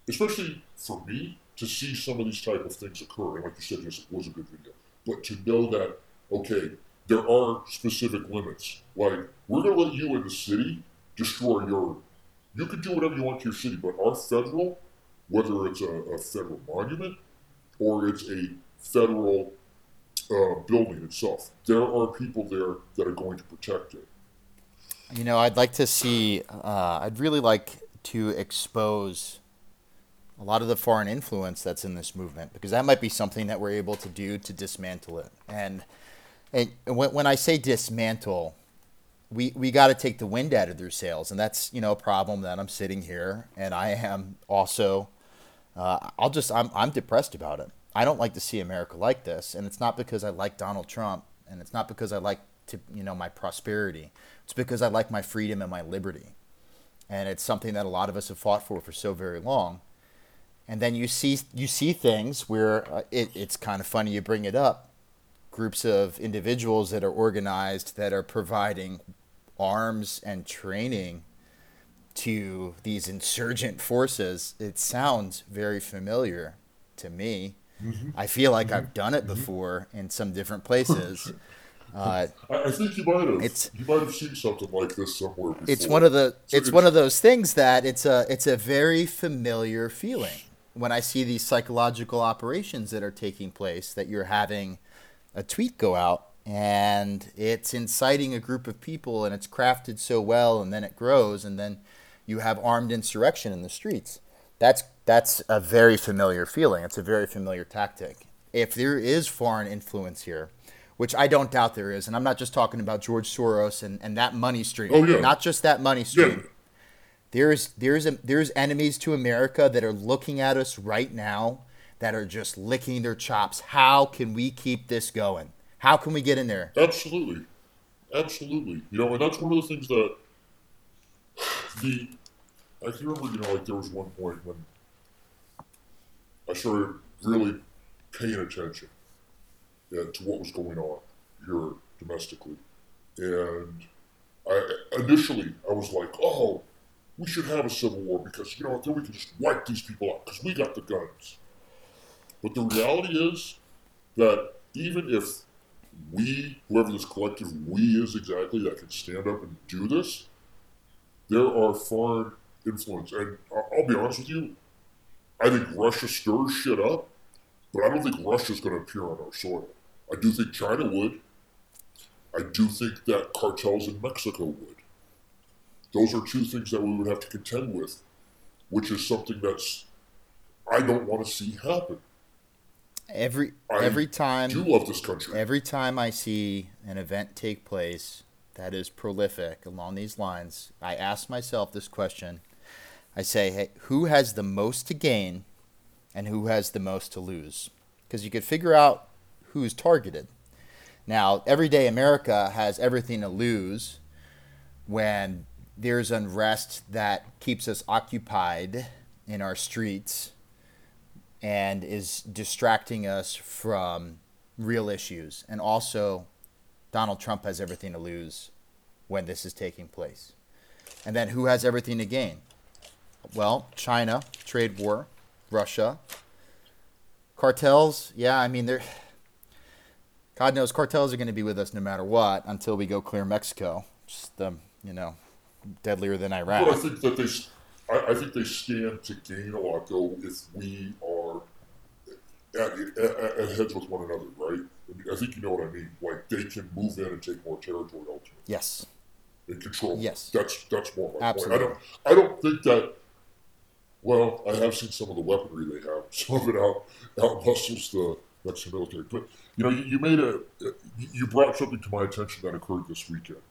especially for me, to see some of these type of things occur, and like you said, yes, it was a good video. But to know that, okay, there are specific limits. Like, we're going to let you in the city destroy your. You can do whatever you want to your city, but our federal, whether it's a, a federal monument or it's a federal uh, building itself, there are people there that are going to protect it. You know, I'd like to see. Uh, I'd really like to expose a lot of the foreign influence that's in this movement because that might be something that we're able to do to dismantle it. And and when, when I say dismantle, we we got to take the wind out of their sails, and that's you know a problem that I'm sitting here and I am also. Uh, I'll just I'm I'm depressed about it. I don't like to see America like this, and it's not because I like Donald Trump, and it's not because I like to you know my prosperity. It's because I like my freedom and my liberty, and it's something that a lot of us have fought for for so very long. And then you see you see things where uh, it, it's kind of funny you bring it up. Groups of individuals that are organized that are providing arms and training to these insurgent forces. It sounds very familiar to me. Mm-hmm. I feel like I've mm-hmm. done it mm-hmm. before in some different oh, places. Uh, I, I think you might have. It's- you might have seen something like this somewhere before. it's one of the So it's one of those things that it's a it's a very familiar feeling when I see these psychological operations that are taking place that you're having a tweet go out and it's inciting a group of people and it's crafted so well and then it grows and then you have armed insurrection in the streets that's that's a very familiar feeling it's a very familiar tactic if there is foreign influence here which I don't doubt there is and I'm not just talking about George Soros and, and that money stream Oh, yeah. not just that money stream. Yeah. there's there's a, there's enemies to America that are looking at us right now that are just licking their chops. How can we keep this going? How can we get in there? Absolutely. Absolutely. You know, and that's one of the things that (sighs) the I can remember, you know, like there was one point when I started really paying attention yeah, to what was going on here domestically. And I initially I was like, oh, we should have a civil war because you know then we can just wipe these people out because we got the guns. But the reality is that even if we, whoever this collective we is exactly, that can stand up and do this, there are foreign influence. And I'll be honest with you, I think Russia stirs shit up, but I don't think Russia's going to appear on our soil. I do think China would. I do think that cartels in Mexico would. Those are two things that we would have to contend with, which is something that's I don't want to see happen. Every I every do time love this country. every time I see an event take place that is prolific along these lines, I ask myself this question. I say, hey, who has the most to gain and who has the most to lose? Because you could figure out who's targeted. Now, everyday America has everything to lose when there's unrest that keeps us occupied in our streets and is distracting us from real issues. And also, Donald Trump has everything to lose when this is taking place. And then who has everything to gain? Well, China, trade war, Russia, cartels. Yeah, I mean, they're. God knows cartels are going to be with us no matter what until we go clear Mexico. Just, um, you know, deadlier than Iraq. I think that they, I, I think they stand to gain a lot though if we are at, at, at heads with one another, right? I, mean, I think you know what I mean. Like they can move in and take more territory ultimately. Yes. And control. Yes. That's that's more my Absolutely. point. I don't I don't think that. Well, I have seen some of the weaponry they have. (laughs) Some of it out outmuscles the Mexican military. But you know, you, you made a you brought something to my attention that occurred this weekend,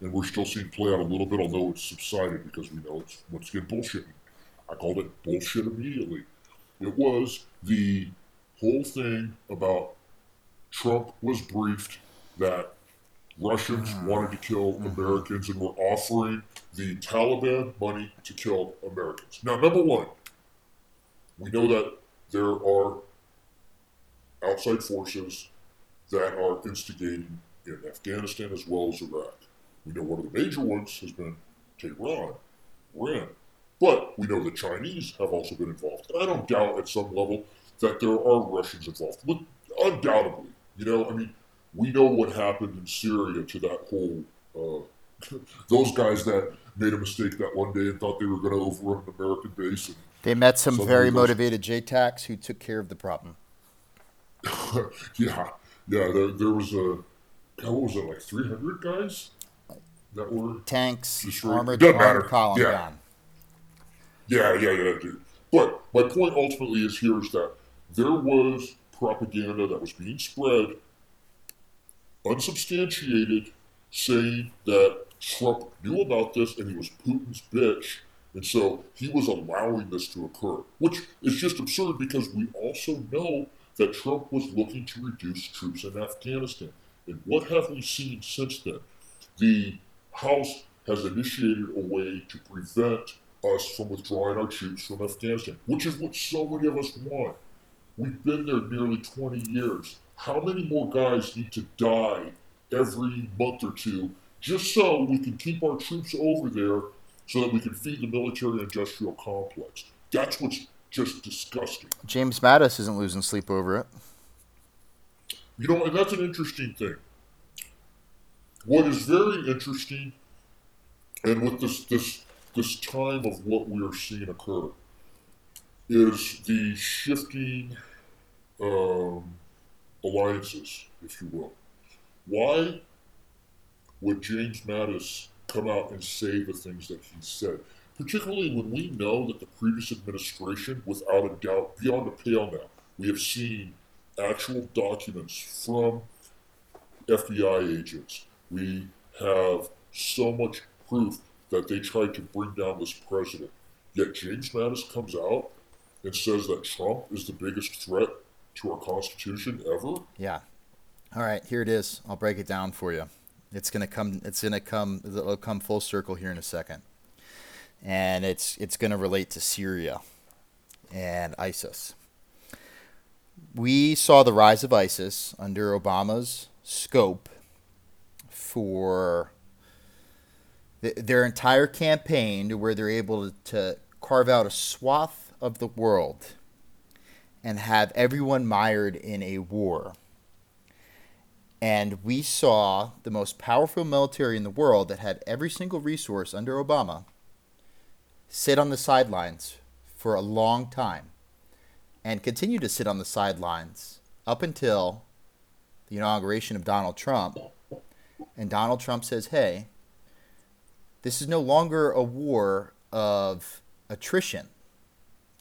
and we're still seeing play out a little bit, although it's subsided because we know it's once again bullshit. I called it bullshit immediately. It was the whole thing about Trump was briefed that Russians ah. wanted to kill mm-hmm. Americans and were offering the Taliban money to kill Americans. Now, number one, we know that there are outside forces that are instigating in Afghanistan as well as Iraq. We know one of the major ones has been Tehran, Iran. But we know the Chinese have also been involved. And I don't doubt at some level that there are Russians involved. Look, undoubtedly. You know, I mean, we know what happened in Syria to that whole, uh, (laughs) those guys that made a mistake that one day and thought they were going to overrun an American base. And They met some very those- motivated JTACs who took care of the problem. (laughs) yeah, yeah, there, there was a, what was it, like 300 guys that were Tanks, re- armored, doesn't armored matter. column Yeah. gone. Yeah, yeah, yeah, dude. But my point ultimately is here is that there was propaganda that was being spread, unsubstantiated, saying that Trump knew about this and he was Putin's bitch, and so he was allowing this to occur, which is just absurd because we also know that Trump was looking to reduce troops in Afghanistan. And what have we seen since then? The House has initiated a way to prevent us from withdrawing our troops from Afghanistan, which is what so many of us want. We've been there nearly 20 years. How many more guys need to die every month or two just so we can keep our troops over there so that we can feed the military industrial complex? That's what's just disgusting. James Mattis isn't losing sleep over it. You know, and that's an interesting thing. What is very interesting, and with this this this time of what we are seeing occur, is the shifting um, alliances, if you will. Why would James Mattis come out and say the things that he said? Particularly when we know that the previous administration, without a doubt, beyond a pale now, we have seen actual documents from FBI agents. We have so much proof that they tried to bring down this president. Yet James Mattis comes out and says that Trump is the biggest threat to our Constitution ever. Yeah. All right, here it is. I'll break it down for you. It's gonna come. It's gonna come. It'll come full circle here in a second, and it's it's gonna relate to Syria and ISIS. We saw the rise of ISIS under Obama's scope for th- their entire campaign, to where they're able to carve out a swath of the world and have everyone mired in a war. And we saw the most powerful military in the world that had every single resource under Obama sit on the sidelines for a long time and continue to sit on the sidelines up until the inauguration of Donald Trump. And Donald Trump says, hey, this is no longer a war of attrition.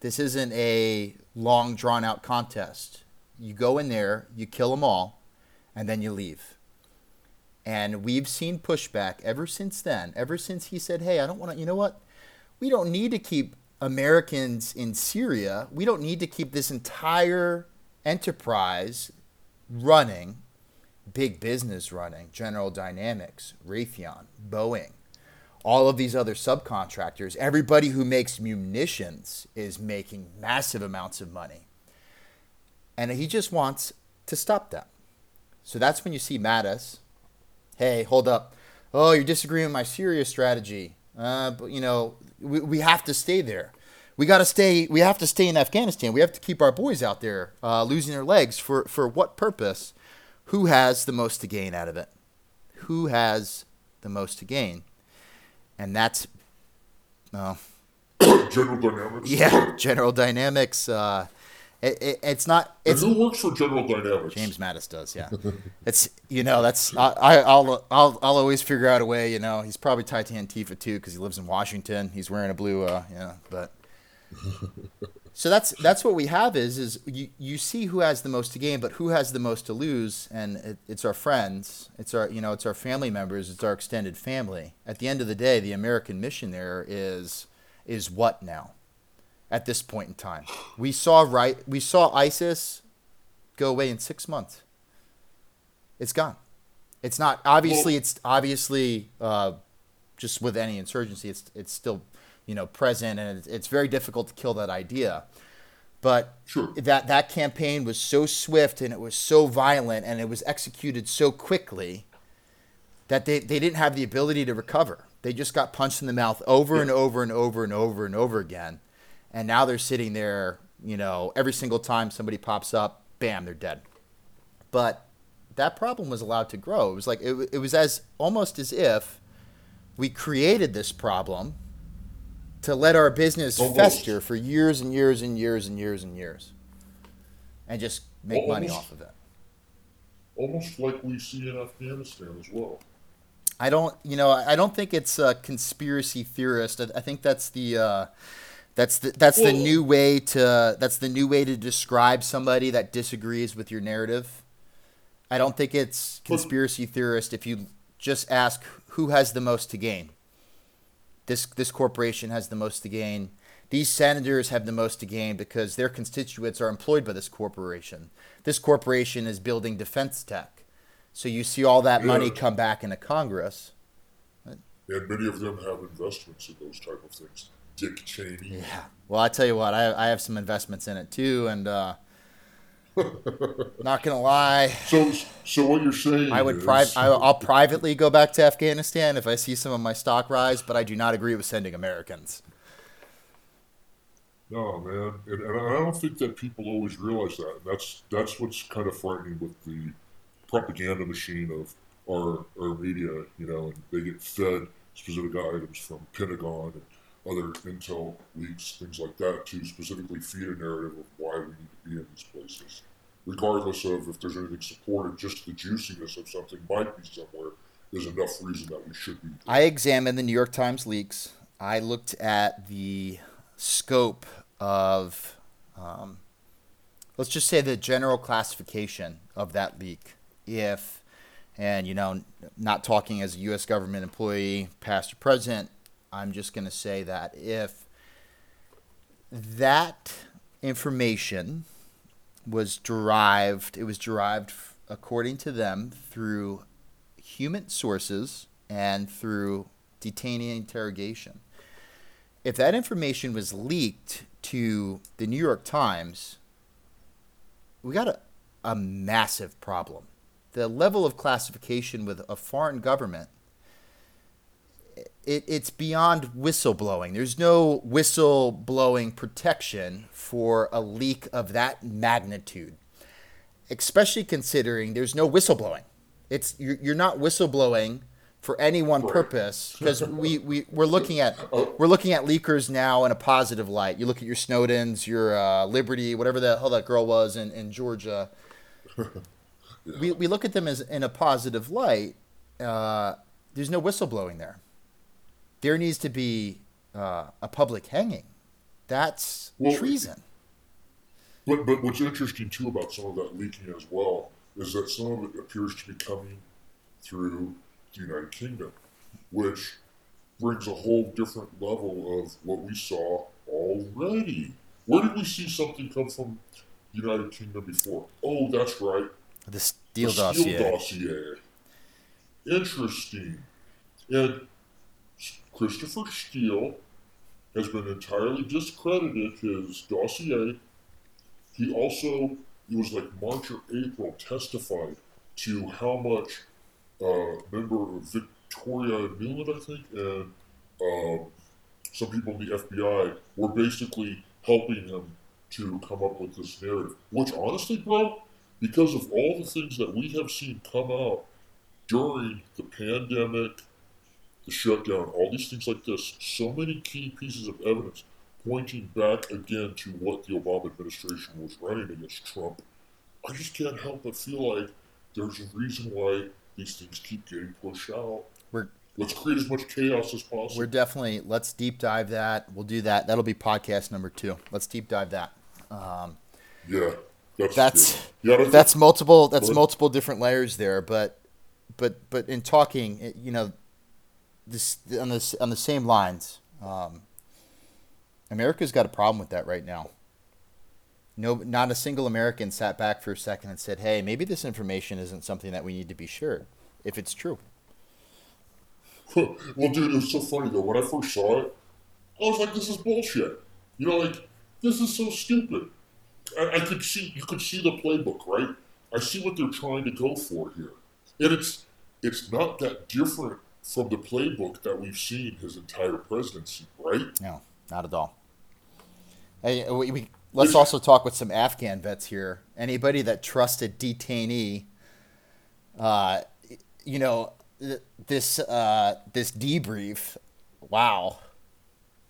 This isn't a long drawn out contest. You go in there, you kill them all, and then you leave. And we've seen pushback ever since then, ever since he said, hey, I don't want to, you know what? We don't need to keep Americans in Syria. We don't need to keep this entire enterprise running, big business running, General Dynamics, Raytheon, Boeing. All of these other subcontractors, everybody who makes munitions is making massive amounts of money. And he just wants to stop that. So that's when you see Mattis. Hey, hold up. Oh, you're disagreeing with my Syria strategy. Uh, but, you know, we, we have to stay there. We got to stay. We have to stay in Afghanistan. We have to keep our boys out there uh, losing their legs for for what purpose? Who has the most to gain out of it? Who has the most to gain? And that's uh, General Dynamics. Yeah, General Dynamics. Uh, it, it, it's not. It's who works for General Dynamics? James Mattis does. Yeah, (laughs) it's you know that's I, will I'll I'll always figure out a way. You know, he's probably tied to Antifa too because he lives in Washington. He's wearing a blue. Uh, yeah, but (laughs) so that's that's what we have is is you, you see who has the most to gain, but who has the most to lose, and it, it's our friends, it's our you know it's our family members, it's our extended family. At the end of the day, the American mission there is is what now? At this point in time, we saw right we saw ISIS go away in six months. It's gone. It's not obviously. It's obviously uh, just with any insurgency. It's it's still you know present, and it's, it's very difficult to kill that idea. But sure. that that campaign was so swift and it was so violent and it was executed so quickly that they, they didn't have the ability to recover. They just got punched in the mouth over yeah. and over and over and over and over again. And now they're sitting there, you know, every single time somebody pops up, bam, they're dead. But that problem was allowed to grow. It was like it, it was as almost as if we created this problem to let our business fester for years and years and years and years and years and just make Almost. money off of it. Almost like we see in Afghanistan as well. I don't, you know, I don't think it's a conspiracy theorist. I, I think that's the, uh, that's the that's well, the new way to that's the new way to describe somebody that disagrees with your narrative. I don't think it's conspiracy theorist if you just ask who has the most to gain this this corporation has the most to gain. These senators have the most to gain because their constituents are employed by this corporation. This corporation is building defense tech. So you see all that yeah. money come back into Congress. And many of them have investments in those type of things. Dick Cheney. Yeah. Well, I tell you what, I, I have some investments in it too, and uh, Not gonna lie. So, so what you're saying? I would is... pri- I'll privately go back to Afghanistan if I see some of my stock rise, but I do not agree with sending Americans. No, man, and, and I don't think that people always realize that. And that's that's what's kind of frightening with the propaganda machine of our our media. You know, and they get fed specific items from Pentagon and other intel leaks, things like that, to specifically feed a narrative of why we need to be in these places. Regardless of if there's anything supported, just the juiciness of something might be somewhere is enough reason that we should be. There. I examined the New York Times leaks. I looked at the scope of, um, let's just say the general classification of that leak. If, and you know, not talking as a U.S. government employee, past or present, I'm just going to say that if that information was derived, it was derived according to them through human sources and through detainee interrogation. If that information was leaked to the New York Times, we got a, a massive problem. The level of classification with a foreign government it, it's beyond whistleblowing. There's no whistleblowing protection for a leak of that magnitude, especially considering there's no whistleblowing. It's you're, you're not whistleblowing for any one purpose because we, we we're looking at we're looking at leakers now in a positive light. You look at your Snowdens, your uh, Liberty, whatever the hell that girl was in, in Georgia. (laughs) We we look at them as in a positive light. Uh, there's no whistleblowing there there needs to be uh, a public hanging. That's well, treason. But but what's interesting too about some of that leaking as well is that some of it appears to be coming through the United Kingdom, which brings a whole different level of what we saw already. Where did we see something come from the United Kingdom before? Oh, that's right. The Steele, the Steele dossier. dossier. Interesting. And Christopher Steele has been entirely discredited, his dossier. He also, it was like March or April, testified to how much uh, member of Victoria Nuland, I think, and uh, some people in the FBI were basically helping him to come up with this narrative. Which, honestly, bro, because of all the things that we have seen come out during the pandemic, the shutdown, all these things like this, so many key pieces of evidence pointing back again to what the Obama administration was running against Trump. I just can't help but feel like there's a reason why these things keep getting pushed out. We're Let's create as much chaos as possible. we're definitely let's deep dive that. We'll do that. That'll be podcast number two. Let's deep dive that. Um, yeah, that's that's yeah, that's, multiple that's multiple different layers there but but but in talking you know this on this on the same lines um, america's got a problem with that right now no not a single american sat back for a second and said hey maybe this information isn't something that we need to be sure if it's true (laughs) well, dude, it was so funny though. When I first saw it, I was like, "This is bullshit." You know, like this is so stupid. I, I could see, you could see the playbook, right? I see what they're trying to go for here, and it's it's not that different from the playbook that we've seen his entire presidency, right? no not at all hey, we, we, let's also talk with some afghan vets here anybody that trusted detainee uh, you know th- this uh, this debrief. Wow,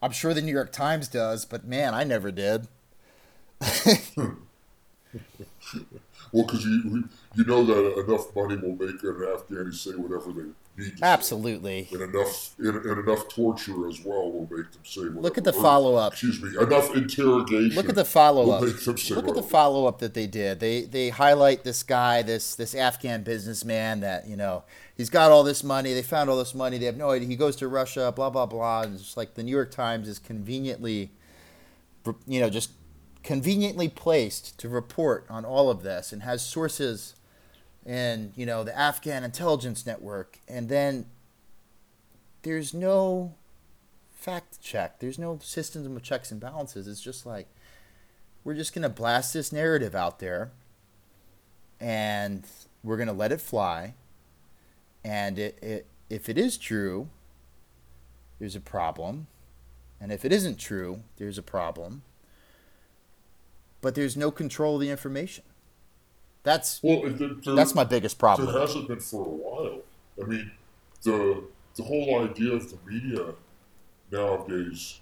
I'm sure the New York Times does, but man, I never did. (laughs) Well, because you you know that enough money will make an Afghani say whatever they need. To say. Absolutely. And enough and, and enough torture as well will make them say. Whatever, Look at the follow up. Excuse me. Enough interrogation. Look at the follow will up. make them say Look at the follow up that they did. They they highlight this guy, this this Afghan businessman that you know he's got all this money. They found all this money. They have no idea. He goes to Russia. Blah blah blah. And it's just like the New York Times is conveniently, you know, just conveniently placed to report on all of this and has sources in you know the Afghan intelligence network, and then there's no fact check. There's no system of checks and balances. It's just like we're just gonna blast this narrative out there, and we're gonna let it fly. And it, it if it is true, there's a problem, and if it isn't true, there's a problem. But there's no control of the information. That's Well, there- that's my biggest problem. There hasn't been for a while. I mean, the the whole idea of the media nowadays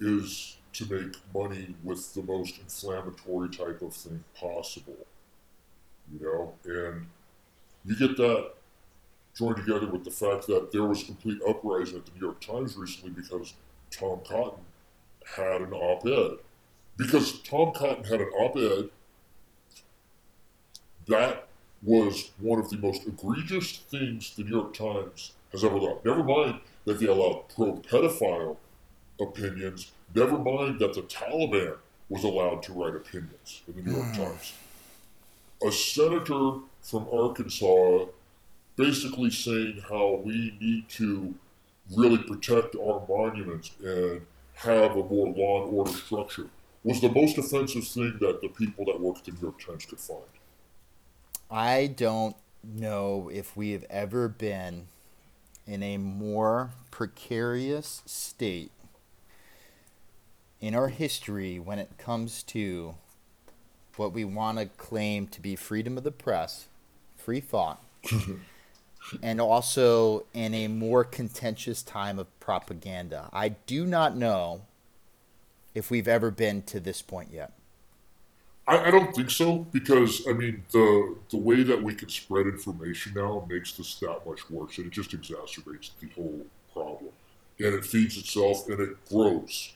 is to make money with the most inflammatory type of thing possible. You know, and you get that joined together with the fact that there was a complete uprising at the New York Times recently because Tom Cotton had an op-ed. Because Tom Cotton had an op-ed that was one of the most egregious things the New York Times has ever done. Never mind that they allowed pro pedophile opinions, never mind that the Taliban was allowed to write opinions in the New York hmm. Times. A senator from Arkansas basically saying how we need to really protect our monuments and have a more law and order structure was the most offensive thing that the people that work at the New York Times could find. I don't know if we have ever been in a more precarious state in our history when it comes to what we want to claim to be freedom of the press, free thought, (laughs) and also in a more contentious time of propaganda. I do not know if we've ever been to this point yet. I, I don't think so because I mean the the way that we can spread information now makes this that much worse, and it just exacerbates the whole problem, and it feeds itself and it grows.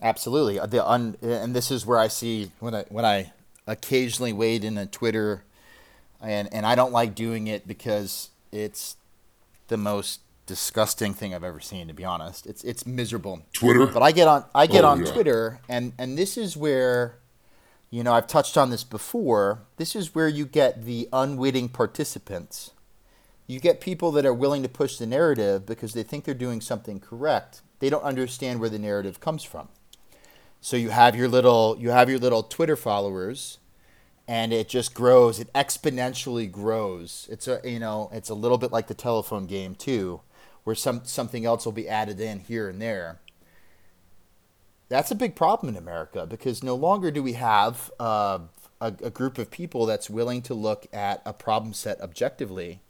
Absolutely. The un, and this is where I see when I when I occasionally wade in on Twitter, and and I don't like doing it because it's the most disgusting thing I've ever seen. To be honest, it's it's miserable. Twitter, But I get on I get Oh, on yeah. Twitter, and and this is where, you know, I've touched on this before. This is where you get the unwitting participants you get people that are willing to push the narrative because they think they're doing something correct. They don't understand where the narrative comes from. So you have your little you have your little Twitter followers and it just grows, it exponentially grows. It's a you know, it's a little bit like the telephone game too, where some something else will be added in here and there. That's a big problem in America because no longer do we have uh, a, a group of people that's willing to look at a problem set objectively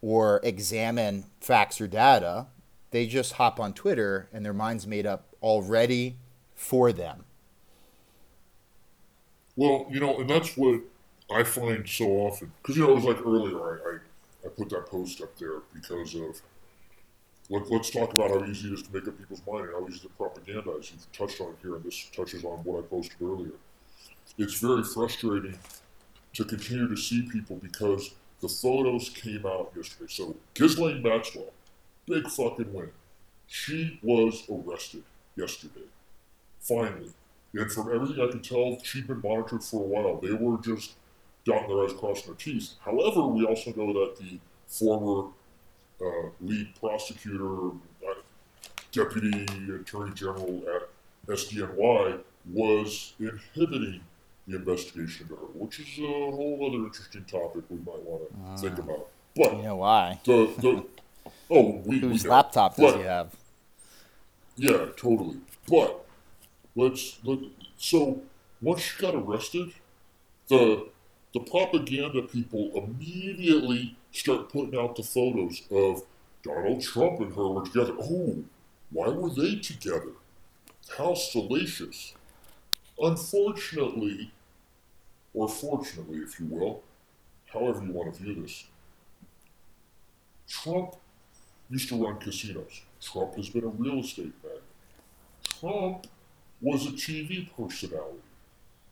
or examine facts or data. They just hop on Twitter and their mind's made up already for them. Well, you know, and that's what I find so often. Because, you know, it was like earlier, I, I, I put that post up there because of. Let, let's talk about how easy it is to make up people's mind and how easy to propagandize. You've touched on here, and this touches on what I posted earlier. It's very frustrating to continue to see people because the photos came out yesterday. So, Ghislaine Maxwell, big fucking win. She was arrested yesterday. Finally. And from everything I can tell, she'd been monitored for a while. They were just dotting their eyes, crossing their T's. However, we also know that the former uh, lead prosecutor, uh, deputy attorney general at SDNY, was inhibiting the investigation to her, which is a whole other interesting topic we might want to uh, think about. But you know why? The, the (laughs) oh, we, whose we laptop does but, he have? Yeah, totally. But let's let so once she got arrested, the the propaganda people immediately start putting out the photos of Donald Trump and her were together. Oh, why were they together? How salacious. Unfortunately, or fortunately, if you will, however you want to view this, Trump used to run casinos. Trump has been a real estate man. Trump was a TV personality.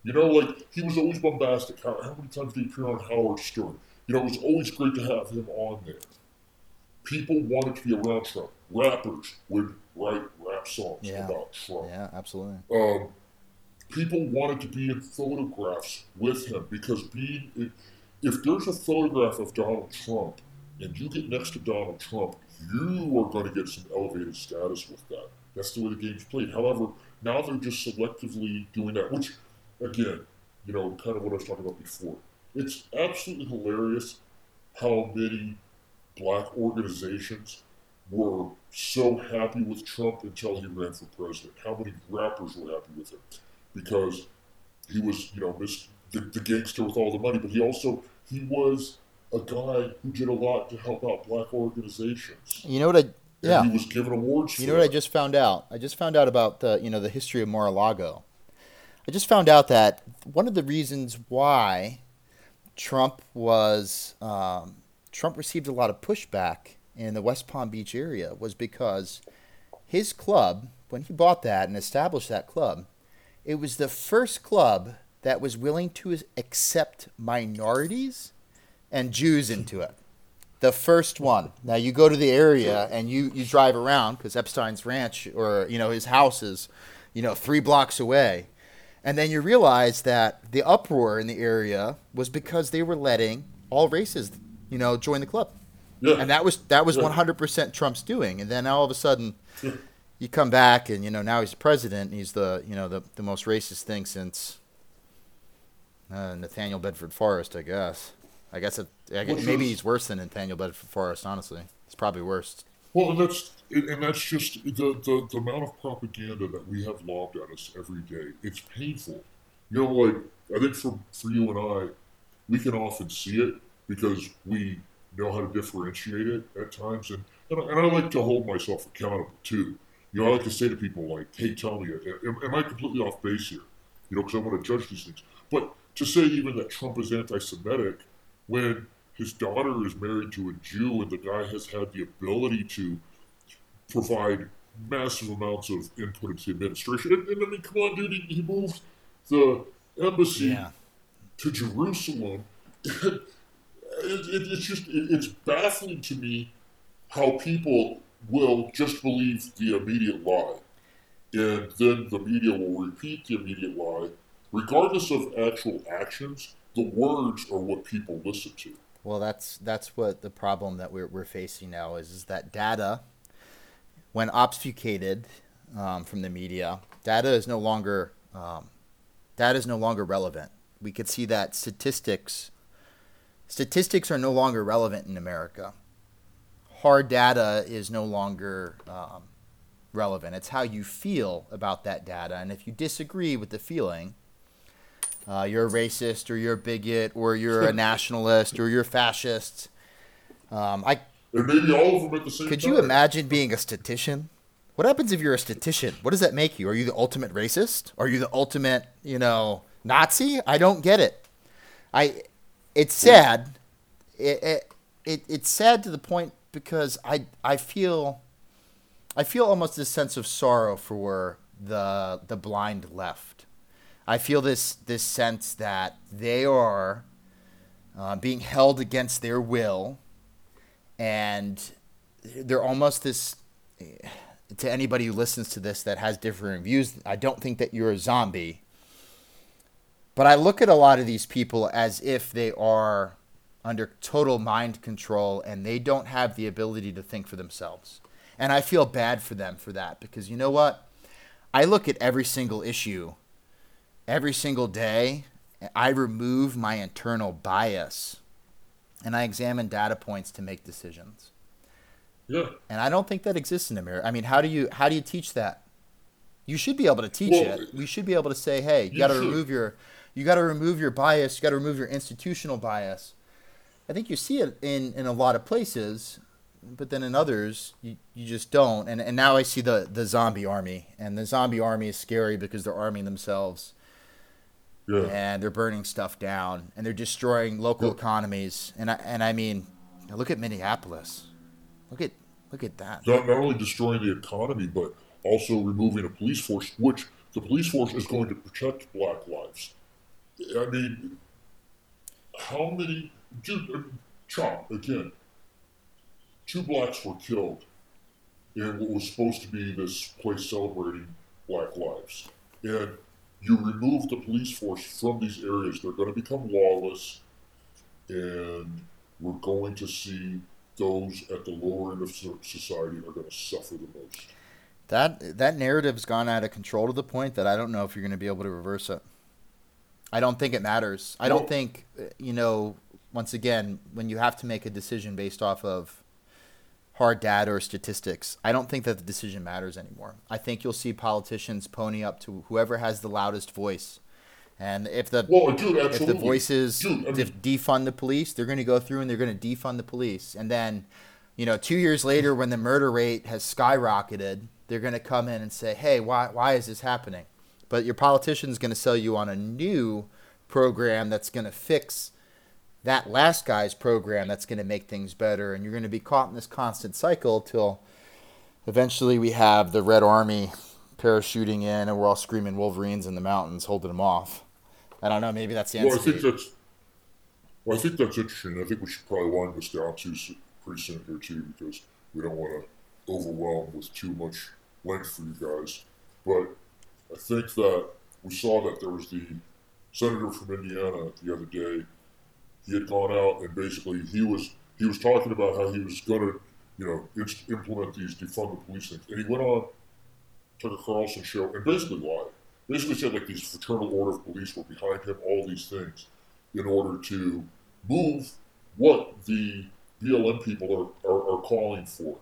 You know, like he was always bombastic. How, how many times did he appear on Howard Stern? You know, it was always great to have him on there. People wanted to be around Trump. Rappers would write rap songs yeah. about Trump. Yeah, absolutely. Um, people wanted to be in photographs with him because being if, if there's a photograph of Donald Trump and you get next to Donald Trump, you are going to get some elevated status with that. That's the way the game's played. However, now they're just selectively doing that, which, again, you know, kind of what I was talking about before. It's absolutely hilarious how many black organizations were so happy with Trump until he ran for president. How many rappers were happy with him because he was, you know, the, the gangster with all the money, but he also he was a guy who did a lot to help out black organizations. You know what I yeah. he was given awards. You know what I just found out? I just found out about the you know the history of Mar-a-Lago. I just found out that one of the reasons why Trump was um, Trump received a lot of pushback in the West Palm Beach area was because his club, when he bought that and established that club, it was the first club that was willing to accept minorities and Jews into it the first one. Now you go to the area and you, you drive around because Epstein's ranch or you know his house is, you know, three blocks away, and then you realize that the uproar in the area was because they were letting all races, you know, join the club, yeah. and that was that was one hundred percent Trump's doing. And then all of a sudden, yeah. you come back and you know now he's the president. he's the you know the the most racist thing since uh, Nathaniel Bedford Forrest, I guess. I guess, it, I guess maybe he's worse than Nathaniel Bedford Forrest. Honestly, he's probably worse. Well, and that's and that's just the, the, the amount of propaganda that we have lobbed at us every day. It's painful. You know, like I think for for you and I, we can often see it because we know how to differentiate it at times, and and I, and I like to hold myself accountable too. You know, I like to say to people like, "Hey, tell me, am, am I completely off base here?" You know, because I want to judge these things. But to say even that Trump is anti-Semitic when his daughter is married to a Jew and the guy has had the ability to provide massive amounts of input into the administration. And, and I mean, come on, dude, he, he moved the embassy yeah. to Jerusalem. (laughs) it, it, it's just, it, it's baffling to me how people will just believe the immediate lie. And then the media will repeat the immediate lie, regardless of actual actions the words are what people listen to. Well, that's that's what the problem that we're we're facing now is is that data, when obfuscated um, from the media, data is no longer um, data is no longer relevant. We could see that statistics statistics are no longer relevant in America. Hard data is no longer um, relevant. It's how you feel about that data, and if you disagree with the feeling, uh, you're a racist or you're a bigot or you're a (laughs) nationalist or you're a fascist. Um, I and maybe all of them at the same could time. you imagine being a statistician? What happens if you're a statistician? What does that make you? Are you the ultimate racist? Are you the ultimate, you know, Nazi? I don't get it. I, it's sad. It, it, it it's sad to the point because I I feel, I feel almost this sense of sorrow for the the blind left. I feel this this sense that they are uh, being held against their will, and they're almost this. To anybody who listens to this that has different views, I don't think that you're a zombie. But I look at a lot of these people as if they are under total mind control and they don't have the ability to think for themselves. And I feel bad for them for that because you know what? I look at every single issue every single day, I remove my internal bias and I examine data points to make decisions. Yeah. And I don't think that exists in America. I mean, how do you how do you teach that? You should be able to teach Well, it. We should be able to say, "Hey, you, you got to remove your you got to remove your bias, you got to remove your institutional bias." I think you see it in in a lot of places, but then in others you, you just don't. And and now I see the the zombie army, and the zombie army is scary because they're arming themselves Yeah. and they're burning stuff down and they're destroying local Yep. economies. And I and I mean, look at Minneapolis. Look at look at that. Not, not only destroying the economy, but also removing a police force, which the police force is going to protect black lives. I mean, how many, dude, uh, Chop, again, two blacks were killed in what was supposed to be this place celebrating black lives. And you remove the police force from these areas, they're going to become lawless, and we're going to see those at the lower end of society are going to suffer the most. That that narrative's gone out of control to the point that I don't know if you're going to be able to reverse it. I don't think it matters. I don't Well- think you know. Once again, when you have to make a decision based off of hard data or statistics, I don't think that the decision matters anymore. I think you'll see politicians pony up to whoever has the loudest voice, and if the Well, dude, if the voices Dude, I mean- defund the police, they're going to go through and they're going to defund the police. And then, you know, two years later, when the murder rate has skyrocketed, they're going to come in and say, "Hey, why why is this happening?" But your politician's going to sell you on a new program that's going to fix that last guy's program that's going to make things better, and you're going to be caught in this constant cycle till eventually we have the Red Army parachuting in, and we're all screaming Wolverines in the mountains, holding them off. I don't know. Maybe that's the end Well, I think that's. Well, I think that's interesting. I think we should probably wind this down too pretty soon here too, because we don't want to overwhelm with too much length for you guys. But I think that we saw that there was the senator from Indiana the other day. He had gone out and basically he was he was talking about how he was going to, you know, implement these defund the police things, and he went on Tucker Carlson show and basically lied. Basically said like these fraternal order of police were behind him, all these things, in order to move what the BLM people are, are, are calling for.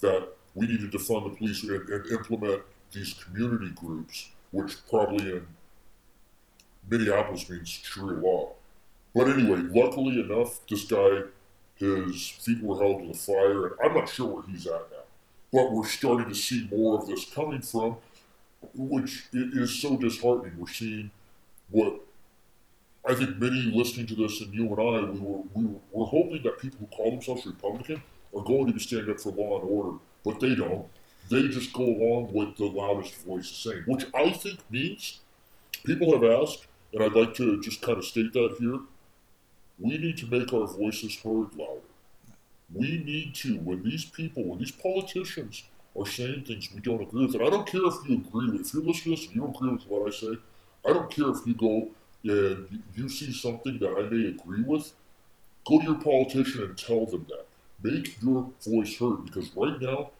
That we need to defund the police and, and implement these community groups, which probably in Minneapolis means Sharia law. But anyway, luckily enough, this guy, his feet were held to the fire, and I'm not sure where he's at now. But we're starting to see more of this coming from, which is so disheartening. We're seeing what I think many listening to this, and you and I, we were, we were, hoping that people who call themselves Republican are going to be standing up for law and order, but they don't. They just go along with the loudest voice saying, which I think means people have asked, and I'd like to just kind of state that here. We need to make our voices heard louder. We need to, when these people, when these politicians are saying things we don't agree with, and I don't care if you agree with, if you're listening to this and you don't agree with what I say, I don't care if you go and you- see something that I may agree with, Go to your politician and tell them that. Make your voice heard because right now,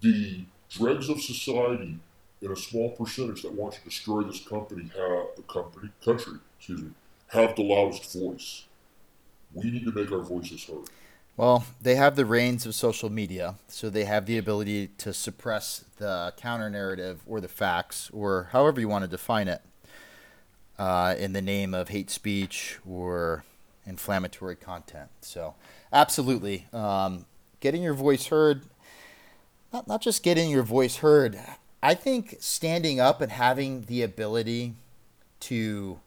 the dregs of society in a small percentage that want to destroy this company have the company country, excuse me, have the loudest voice. We need to make our voices heard. Well, they have the reins of social media, so they have the ability to suppress the counter narrative or the facts, or however you want to define it, uh, in the name of hate speech or inflammatory content. So, absolutely, um, getting your voice heard, not, not just getting your voice heard, I think standing up and having the ability to,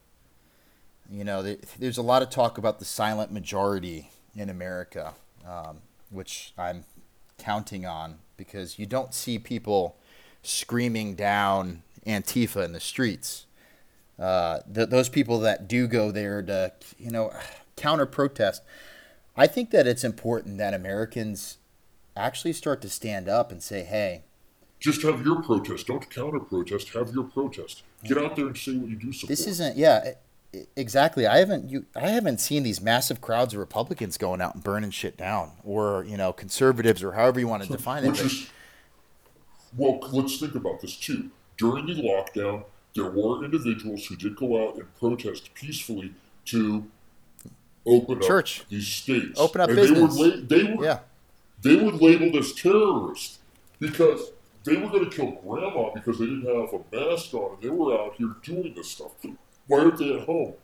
you know, there's a lot of talk about the silent majority in America, um, which I'm counting on because you don't see people screaming down Antifa in the streets. Uh, th- those people that do go there to, you know, counter protest. I think that it's important that Americans actually start to stand up and say, hey, just have your protest. Don't counter protest. Have your protest. Get out there and say what you do support. This isn't, yeah, exactly. I haven't you I haven't seen these massive crowds of Republicans going out and burning shit down, or you know, conservatives, or however you want to define it. Is, well, let's think about this too. During the lockdown, there were individuals who did go out and protest peacefully to open Church. up these states. Open up and business. They were, they were, yeah. they were labeled as terrorists because they were going to kill grandma because they didn't have a mask on and they were out here doing this stuff. Why aren't they at home?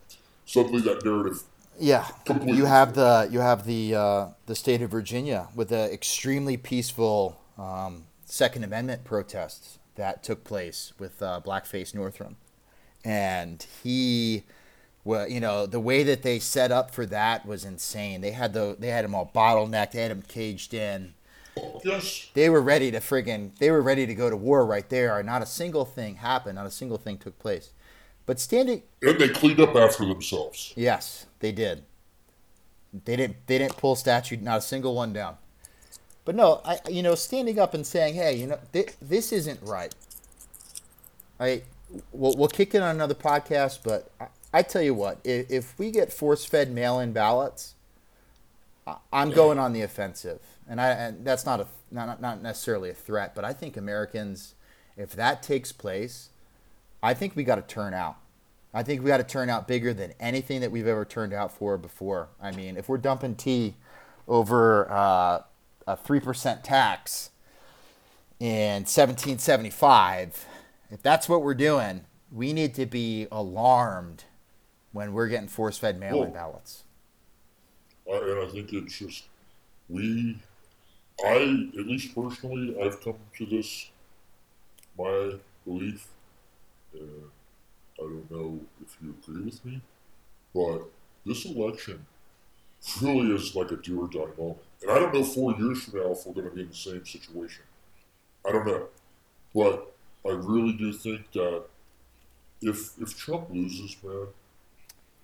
Suddenly, that narrative. Yeah, you have the you have the uh, the state of Virginia with the extremely peaceful um, Second Amendment protests that took place with uh, Blackface Northam, and he, well, you know, the way that they set up for that was insane. They had the they had him all bottlenecked, they had him caged in. Yes. They were ready to friggin' they were ready to go to war right there. Not a single thing happened. Not a single thing took place. But standing and they cleaned up after themselves. Yes, they did. They didn't. They didn't pull statute. Not a single one down. But no, I you know standing up and saying, hey, you know, th- this isn't right. I we'll, we'll kick it on another podcast, but I, I tell you what, if, if we get force-fed mail-in ballots, I'm going on the offensive, and I and that's not a not not necessarily a threat, but I think Americans, if that takes place, I think we got to turn out. I think we got to turn out bigger than anything that we've ever turned out for before. I mean, if we're dumping tea over uh, a 3% tax in 1775, if that's what we're doing, we need to be alarmed when we're getting force fed mail in ballots. and I think it's just, we, I, at least personally, I've come to this, my belief and I don't know if you agree with me, but this election really is like a do or die moment. And I don't know four years from now if we're going to be in the same situation. I don't know. But I really do think that if if Trump loses, man,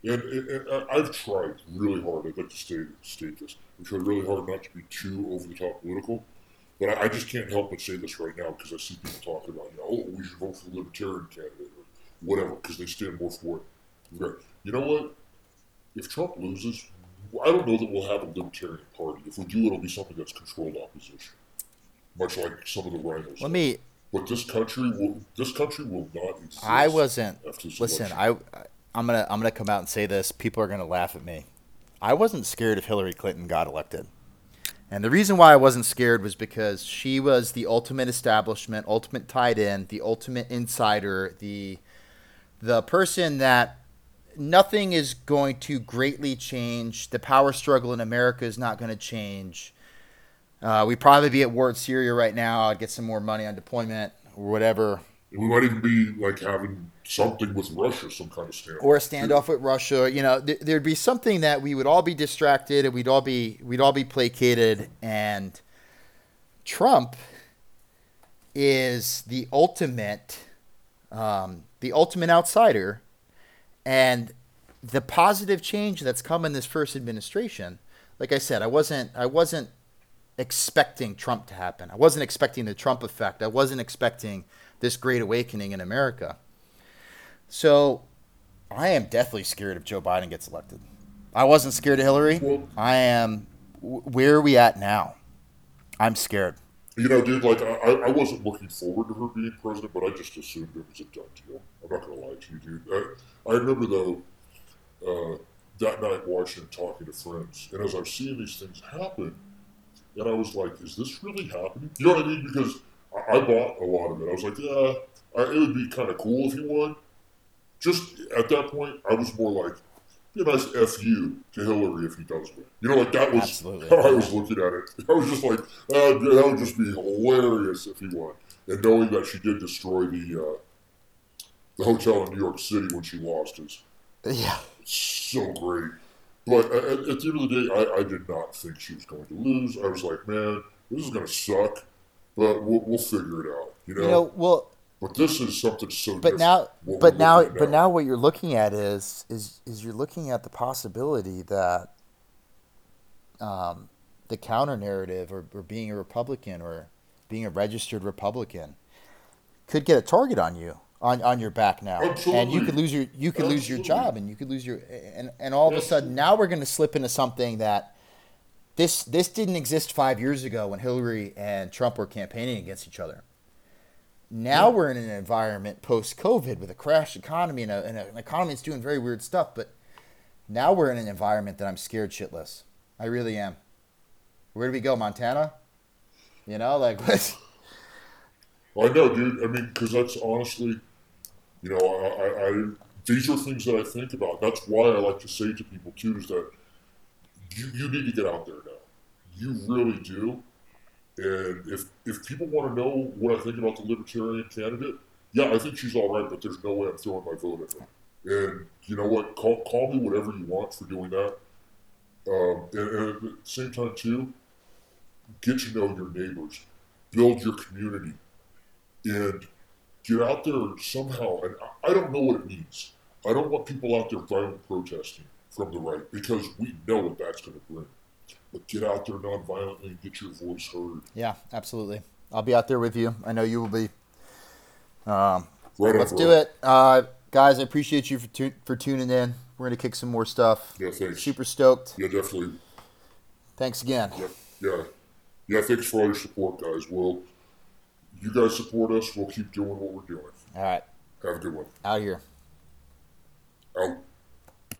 and, and, and I've tried really hard, I'd like to state, state this, I've tried really hard not to be too over the top political, but I, I, just can't help but say this right now because I see people talking about, you know, oh, we should vote for the Libertarian candidate or whatever because they stand more for it. Okay. You know what? If Trump loses, I don't know that we'll have a Libertarian Party. If we do, it'll be something that's controlled opposition, much like some of the RINOs. Let me. But this country will. This country will not exist. I wasn't. Listen, election. I. I'm gonna. I'm gonna come out and say this. People are gonna laugh at me. I wasn't scared if Hillary Clinton got elected. And the reason why I wasn't scared was because she was the ultimate establishment, ultimate tied in, the ultimate insider, the the person that nothing is going to greatly change. The power struggle in America is not going to change. Uh, we'd probably be at war in Syria right now. I'd get some more money on deployment or whatever. We might even be like having something with Russia, some kind of standoff, or a standoff with Russia. You know, th- there'd be something that we would all be distracted and we'd all be we'd all be placated. And Trump is the ultimate, um, the ultimate outsider, and the positive change that's come in this first administration. Like I said, I wasn't I wasn't expecting Trump to happen. I wasn't expecting the Trump effect. I wasn't expecting this great awakening in America. So I am deathly scared if Joe Biden gets elected. I wasn't scared of Hillary. Well- I am. Where are we at now? I'm scared. You know, dude, like I, I- wasn't looking forward to her being president, but I just assumed it was a done deal. I'm not gonna lie to you, dude. I, I remember though uh, that night watching and talking to friends, and as I was seeing these things happen, and I was like, "Is this really happening?" You know what I mean? Because I, I bought a lot of it. I was like, "Yeah, it would be kind of cool if he won." Just at that point, I was more like, "Be a nice f you to Hillary if he does win." You know, like that was Absolutely. how I was looking at it. (laughs) I was just like, uh, that would just be hilarious if he won. And knowing that she did destroy the uh, the hotel in New York City when she lost is Yeah. so great. But at, at the end of the day, I, I did not think she was going to lose. I was like, man, this is going to suck, but we'll, we'll figure it out. You know? You know, well, but this is something so but different. now, what but now, but now, what you're looking at is is is you're looking at the possibility that um, the counter narrative or, or being a Republican or being a registered Republican could get a target on you on, on your back now, and you could lose your you could lose your job, and you could lose your and and all of a sudden now we're going to slip into something that. This, this didn't exist five years ago when Hillary and Trump were campaigning against each other. Now we're in an environment post COVID with a crashed economy and, a, and a- an economy that's doing very weird stuff. But now we're in an environment that I'm scared shitless. I really am. Where do we go, Montana? You know, like (laughs) what? I know, dude. I mean, because that's honestly, you know, I, I, I these are things that I think about. That's why I like to say to people too is that you, you need to get out there now. You really do. And if if people want to know what I think about the libertarian candidate, yeah, I think she's all right, but there's no way I'm throwing my vote at her. And you know what? Call call me whatever you want for doing that. Um, and, and at the same time too, get to know your neighbors, build your community and get out there somehow. And I- I don't know what it means. I don't want people out there violent protesting from the right because we know what that's going to bring. But get out there non-violently and get your voice heard. yeah, absolutely. I'll be out there with you. I know you will be. Um, Right let's bro. do it, uh, guys. I appreciate you for tu- for tuning in. We're gonna kick some more stuff. Yeah, thanks. Super stoked. Yeah, definitely. Thanks again. Yeah, yeah, yeah. Thanks for all your support, guys. We'll, you guys support us. We'll keep doing what we're doing. All right, Have a good one. out here. Out.